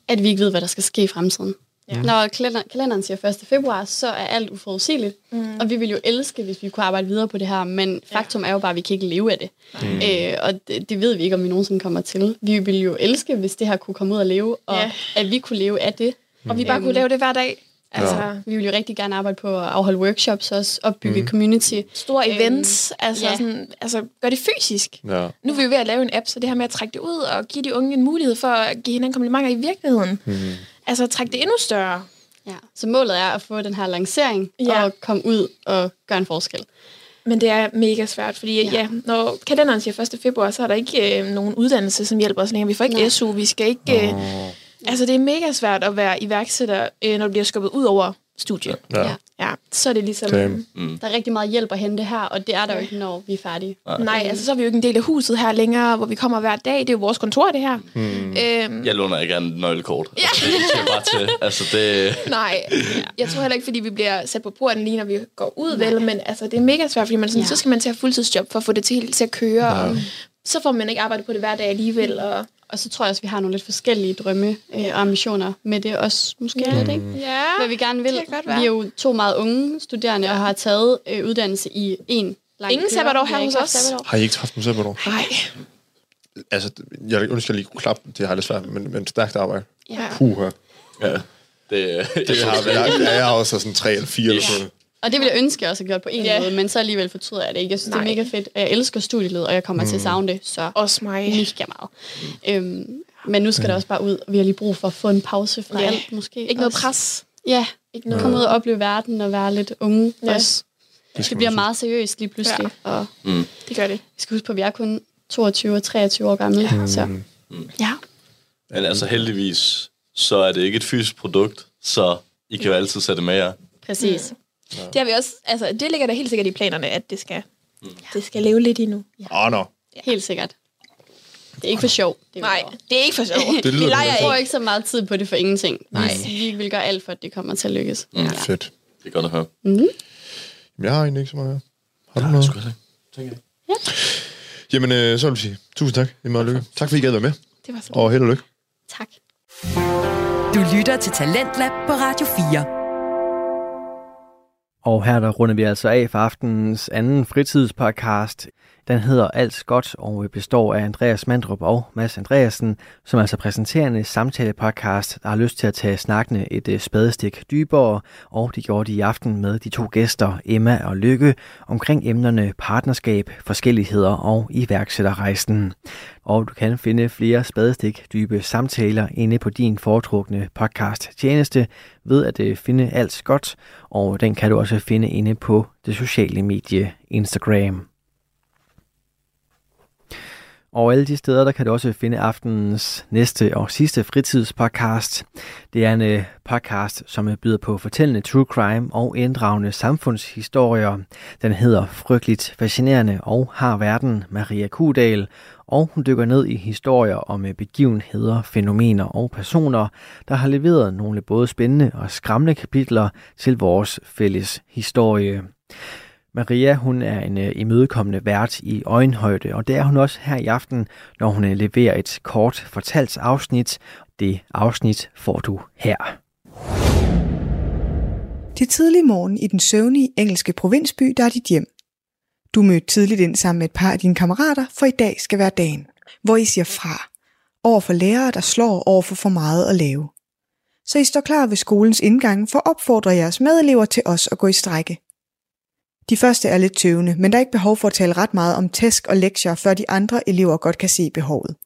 at vi ikke ved, hvad der skal ske i fremtiden. Ja. Når kalender, kalenderen siger 1. februar, så er alt uforudsigeligt. Mm. Og vi vil jo elske, hvis vi kunne arbejde videre på det her, men faktum er jo bare, at vi kan ikke leve af det. Mm. Øh, og det, det ved vi ikke, om vi nogensinde kommer til. Vi ville jo elske, hvis det her kunne komme ud og leve, og Ja. at vi kunne leve af det. Og vi bare kunne lave det hver dag. Altså, Ja. Vi vil jo rigtig gerne arbejde på at afholde workshops også, opbygge mm. community. store events, altså, ja. sådan, altså gør det fysisk. Ja. Nu er vi jo ved at lave en app, så det her med at trække det ud og give de unge en mulighed for at give hinanden komplimenter i virkeligheden. Mm. Altså trække det endnu større. Ja. Så målet er at få den her lancering Ja. og komme ud og gøre en forskel. Men det er mega svært, fordi ja. Ja. Ja, når kalenderen siger 1. februar, så er der ikke øh, nogen uddannelse, som hjælper os længere. Vi får ikke Nej. SU, vi skal ikke... Øh, altså, det er mega svært at være iværksætter, øh, når du bliver skubbet ud over studiet. Ja. Ja. Ja, så er det ligesom... Damn. Der er rigtig meget hjælp at hente her, og det er der jo ikke, når vi er færdige. Nej, altså så er vi jo ikke en del af huset her længere, hvor vi kommer hver dag. Det er jo vores kontor, det her. Mm. Øhm, Jeg låner ikke en nøglekort. Ja. Altså, det siger bare til. Altså, det... Nej, jeg tror heller ikke, fordi vi bliver sat på porten lige når vi går ud, vel, men altså, det er mega svært, fordi man sådan, ja. Ja. så skal man til at have fuldtidsjob for at få det til, til at køre, ja. og så får man ikke arbejde på det hver dag alligevel, og Og så tror jeg også, vi har nogle lidt forskellige drømme øh, og ambitioner med det også. Måske Ja. lidt, ikke? ja, Hvad vi gerne vil. det Vi være. er jo to meget unge studerende og har taget øh, uddannelse i en lang Ingen sabbatår her ikke hos os. Har I ikke haft en sabbatår? Nej, Altså, jeg ønsker jeg lige kunne klappe. Det har jeg lidt svært, men, men stærkt arbejde. Ja. Puha. Ja. Det, Det har jeg, jeg, jeg har også sådan tre eller fire eller sådan. Og det ville jeg ønske, jeg også havde gjort på en Ja. måde, men så alligevel fortryder jeg det ikke. Jeg synes, Nej. det er mega fedt, og jeg elsker studieled, og jeg kommer mm. til at savne det, så også mig. mega meget. Øhm, men nu skal der også bare ud, og vi har lige brug for at få en pause fra Ja. alt, måske. Ikke noget også. pres. Ja, Ikke noget. komme ud og opleve verden og være lidt unge Ja. ja. også. Det, Det bliver meget seriøst lige pludselig, ja. og Det gør det. vi skal huske på, at vi er kun 22 og 23 år gamle. Ja. Så ja, Men altså heldigvis, så er det ikke et fysisk produkt, så I kan jo altid sætte det med jer. præcis. Det har vi også, altså, det ligger der helt sikkert i planerne, at det skal, det skal leve lidt endnu. sige. Åh, nå. Helt sikkert. Det er ikke for sjov. Det er Nej, for- det er ikke for sjov. Det lyder vi leger Jeg ikke. ikke så meget tid på det for ingenting. Nej. Vi, vi vil gøre alt for, at det kommer til at lykkes. Ja. Fedt. Det er godt at høre. Mm-hmm. Jeg har egentlig ikke så meget. Har du noget? Sgu da ikke. Jamen, øh, så vil jeg sige tusind tak. Er meget lykke. Tak fordi I gad være med. Det var så Og held og lykke. Tak. Du lytter til Talentlab på Radio 4. Og her der runder vi altså af for aftenens anden fritidspodcast. Den hedder Alt Godt og består af Andreas Mandrup og Mads Andreasen, som altså præsenterer en samtale-podcast, der har lyst til at tage snakkene et øh, spadestik dybere, og det gjorde de i aften med de to gæster, Emma og Lykke, omkring emnerne partnerskab, forskelligheder og iværksætterrejsen. Og du kan finde flere spadestik dybe samtaler inde på din foretrukne podcast tjeneste ved at øh, finde alt godt, og den kan du også finde inde på det sociale medie Instagram. Og alle de steder, der kan du også finde aftenens næste og sidste fritidspodcast. Det er en øh, podcast, som øh, byder på fortællende true crime og inddragende samfundshistorier. Den hedder Frygteligt Fascinerende og har verden Maria Kudal, og hun dykker ned i historier om øh, begivenheder, fænomener og personer, der har leveret nogle både spændende og skræmmende kapitler til vores fælles historie. Maria, hun er en øh, imødekommende vært i øjenhøjde, og det er hun også her i aften, når hun øh, leverer et kort fortalt afsnit. Det afsnit får du her. Det er tidlig morgen i den søvnige engelske provinsby, der er dit hjem. Du mødte tidligt ind sammen med et par af dine kammerater, for i dag skal være dagen, hvor I siger fra. Over for lærere, der slår over for for meget at lave. Så I står klar ved skolens indgang for at opfordre jeres medelever til os at gå i strække. De første er lidt tøvende, men der er ikke behov for at tale ret meget om tæsk og lektier, før de andre elever godt kan se behovet.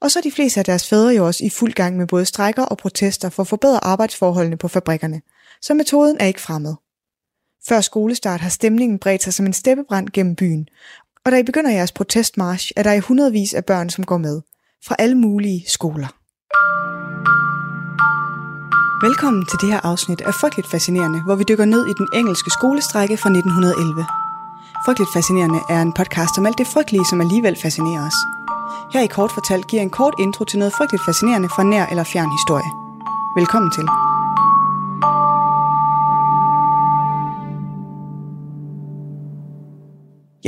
Og så er de fleste af deres fædre jo også i fuld gang med både strækker og protester for at forbedre arbejdsforholdene på fabrikkerne, så metoden er ikke fremmed. Før skolestart har stemningen bredt sig som en steppebrand gennem byen, og da I begynder jeres protestmarch, er der i hundredvis af børn, som går med, fra alle mulige skoler. Velkommen til det her afsnit af Frygteligt Fascinerende, hvor vi dykker ned i den engelske skolestrække fra 1911. Frygteligt Fascinerende er en podcast om alt det frygtelige, som alligevel fascinerer os. Her i kort fortalt giver en kort intro til noget frygteligt fascinerende fra nær eller fjern historie. Velkommen til.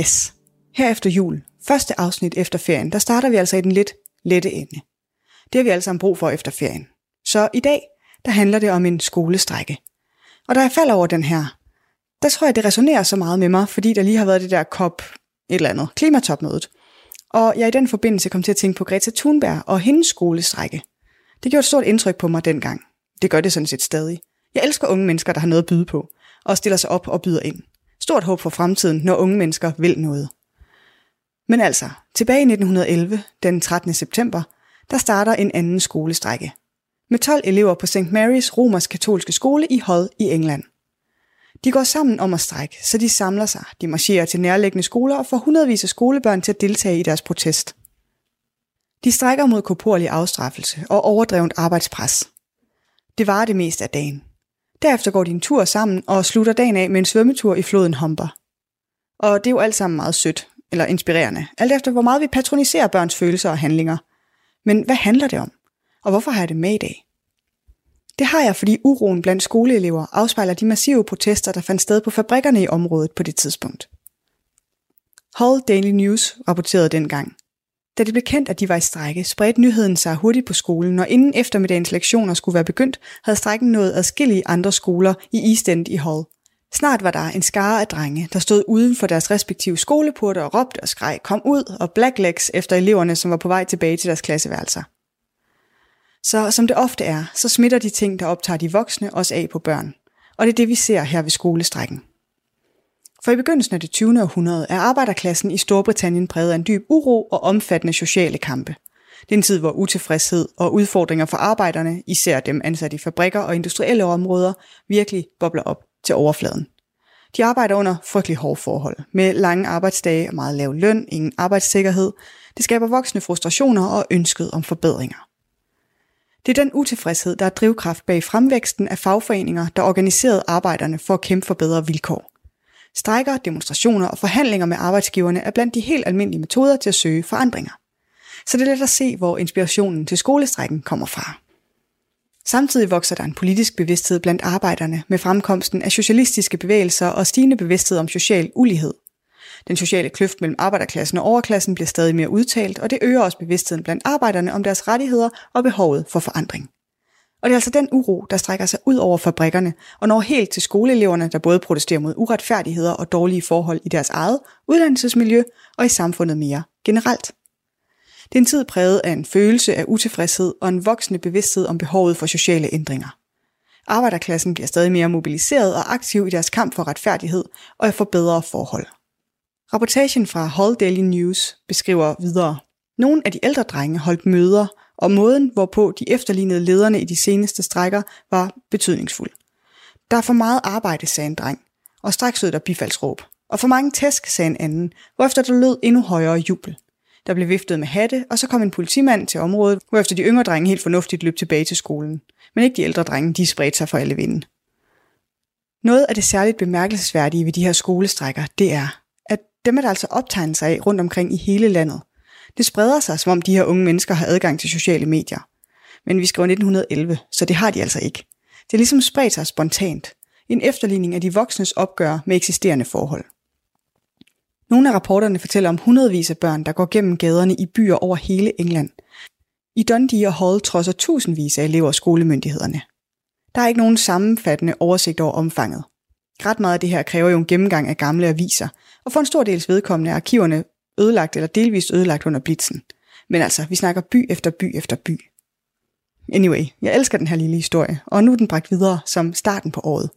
Yes. Her efter jul, første afsnit efter ferien, der starter vi altså i den lidt lette ende. Det har vi alle sammen brug for efter ferien. Så i dag, der handler det om en skolestrække. Og da jeg falder over den her, der tror jeg, det resonerer så meget med mig, fordi der lige har været det der COP, et eller andet, klimatopmødet. Og jeg i den forbindelse kom til at tænke på Greta Thunberg og hendes skolestrække. Det gjorde et stort indtryk på mig dengang. Det gør det sådan set stadig. Jeg elsker unge mennesker, der har noget at byde på, og stiller sig op og byder ind. Stort håb for fremtiden, når unge mennesker vil noget. Men altså, tilbage i 1911, den 13. september, der starter en anden skolestrække. Med 12 elever på St. Mary's romersk katolske skole i Hull i England. De går sammen om at strække, så de samler sig. De marcherer til nærliggende skoler og får hundredvis af skolebørn til at deltage i deres protest. De strækker mod korporlig afstraffelse og overdrevent arbejdspres. Det var det meste af dagen. Derefter går de en tur sammen og slutter dagen af med en svømmetur i floden Humber. Og det er jo alt sammen meget sødt, eller inspirerende, alt efter hvor meget vi patroniserer børns følelser og handlinger. Men hvad handler det om? Og hvorfor har jeg det med i dag? Det har jeg, fordi uroen blandt skoleelever afspejler de massive protester, der fandt sted på fabrikkerne i området på det tidspunkt. Hull Daily News rapporterede dengang. Da det blev kendt, at de var i strække, spredte nyheden sig hurtigt på skolen, og inden eftermiddagens lektioner skulle være begyndt, havde strækken nået adskillige andre skoler i East End i Hull. Snart var der en skare af drenge, der stod uden for deres respektive skoleporte og råbte og skreg, kom ud og blacklegs efter eleverne, som var på vej tilbage til deres klasseværelser. Så som det ofte er, så smitter de ting, der optager de voksne, også af på børn. Og det er det, vi ser her ved skolestrækken. For i begyndelsen af det 20. århundrede er arbejderklassen i Storbritannien præget af en dyb uro og omfattende sociale kampe. Det er en tid, hvor utilfredshed og udfordringer for arbejderne, især dem ansat i fabrikker og industrielle områder, virkelig bobler op til overfladen. De arbejder under frygtelig hårde forhold, med lange arbejdsdage og meget lav løn, ingen arbejdssikkerhed. Det skaber voksne frustrationer og ønsket om forbedringer. Det er den utilfredshed, der er drivkraft bag fremvæksten af fagforeninger, der organiserede arbejderne for at kæmpe for bedre vilkår. Strækker, demonstrationer og forhandlinger med arbejdsgiverne er blandt de helt almindelige metoder til at søge forandringer. Så det er let at se, hvor inspirationen til skolestrækken kommer fra. Samtidig vokser der en politisk bevidsthed blandt arbejderne med fremkomsten af socialistiske bevægelser og stigende bevidsthed om social ulighed. Den sociale kløft mellem arbejderklassen og overklassen bliver stadig mere udtalt, og det øger også bevidstheden blandt arbejderne om deres rettigheder og behovet for forandring. Og det er altså den uro, der strækker sig ud over fabrikkerne og når helt til skoleeleverne, der både protesterer mod uretfærdigheder og dårlige forhold i deres eget uddannelsesmiljø og i samfundet mere generelt. Det er en tid præget af en følelse af utilfredshed og en voksende bevidsthed om behovet for sociale ændringer. Arbejderklassen bliver stadig mere mobiliseret og aktiv i deres kamp for retfærdighed og for bedre forhold. Rapportagen fra Hull Daily News beskriver videre. Nogle af de ældre drenge holdt møder, og måden, hvorpå de efterlignede lederne i de seneste strækker, var betydningsfuld. Der er for meget arbejde, sagde en dreng, og straks lød der bifaldsråb. Og for mange tæsk, sagde en anden, hvorefter der lød endnu højere jubel. Der blev viftet med hatte, og så kom en politimand til området, hvorefter de yngre drenge helt fornuftigt løb tilbage til skolen. Men ikke de ældre drenge, de spredte sig for alle vinde. Noget af det særligt bemærkelsesværdige ved de her skolestrækker, det er, dem er der altså optegnelser af rundt omkring i hele landet. Det spreder sig, som om de her unge mennesker har adgang til sociale medier. Men vi skriver 1911, så det har de altså ikke. Det er ligesom spredt sig spontant. En efterligning af de voksnes opgør med eksisterende forhold. Nogle af rapporterne fortæller om hundredvis af børn, der går gennem gaderne i byer over hele England. I Dundee og Hull trodser tusindvis af elever skolemyndighederne. Der er ikke nogen sammenfattende oversigt over omfanget. Ret meget af det her kræver jo en gennemgang af gamle aviser, og for en stor dels vedkommende er arkiverne ødelagt eller delvist ødelagt under blitzen. Men altså, vi snakker by efter by efter by. Anyway, jeg elsker den her lille historie, og nu er den bragt videre som starten på året.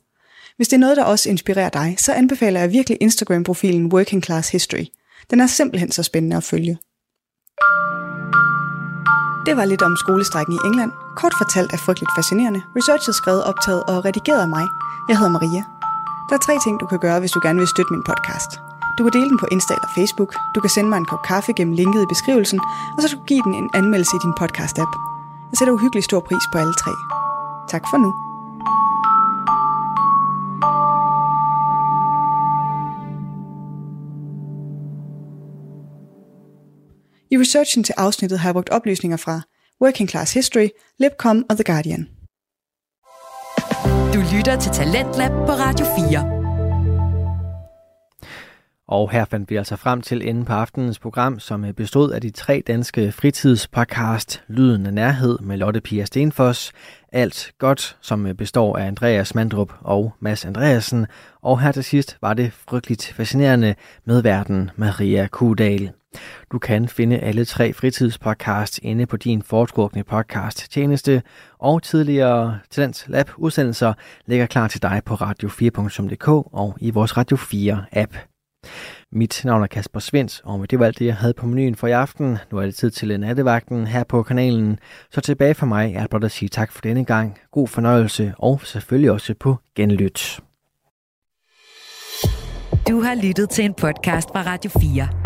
Hvis det er noget, der også inspirerer dig, så anbefaler jeg virkelig Instagram-profilen Working Class History. Den er simpelthen så spændende at følge. Det var lidt om skolestrækken i England. Kort fortalt er frygteligt fascinerende. Researchet skrevet, optaget og redigeret af mig. Jeg hedder Maria. Der er tre ting, du kan gøre, hvis du gerne vil støtte min podcast. Du kan dele den på Insta eller Facebook. Du kan sende mig en kop kaffe gennem linket i beskrivelsen, og så kan du give den en anmeldelse i din podcast-app. Jeg sætter uhyggelig stor pris på alle tre. Tak for nu. I researchen til afsnittet har jeg brugt oplysninger fra Working Class History, Libcom og The Guardian. Du lytter til Talentlab på Radio 4. Og her fandt vi altså frem til enden på aftenens program, som øh, bestod af de tre danske fritidspodcast Lyden af Nærhed med Lotte Pia Stenfoss, Alt Godt, som øh, består af Andreas Mandrup og Mads Andreasen, og her til sidst var det frygteligt fascinerende med verden Maria Kudal. Du kan finde alle tre fritidspodcasts inde på din foretrukne podcast tjeneste, og tidligere Talent Lab udsendelser ligger klar til dig på radio4.dk og i vores Radio 4 app. Mit navn er Kasper Svens, og med det var alt det, jeg havde på menuen for i aften. Nu er det tid til nattevagten her på kanalen. Så tilbage for mig er blot at sige tak for denne gang. God fornøjelse, og selvfølgelig også på genlyt. Du har lyttet til en podcast fra Radio 4.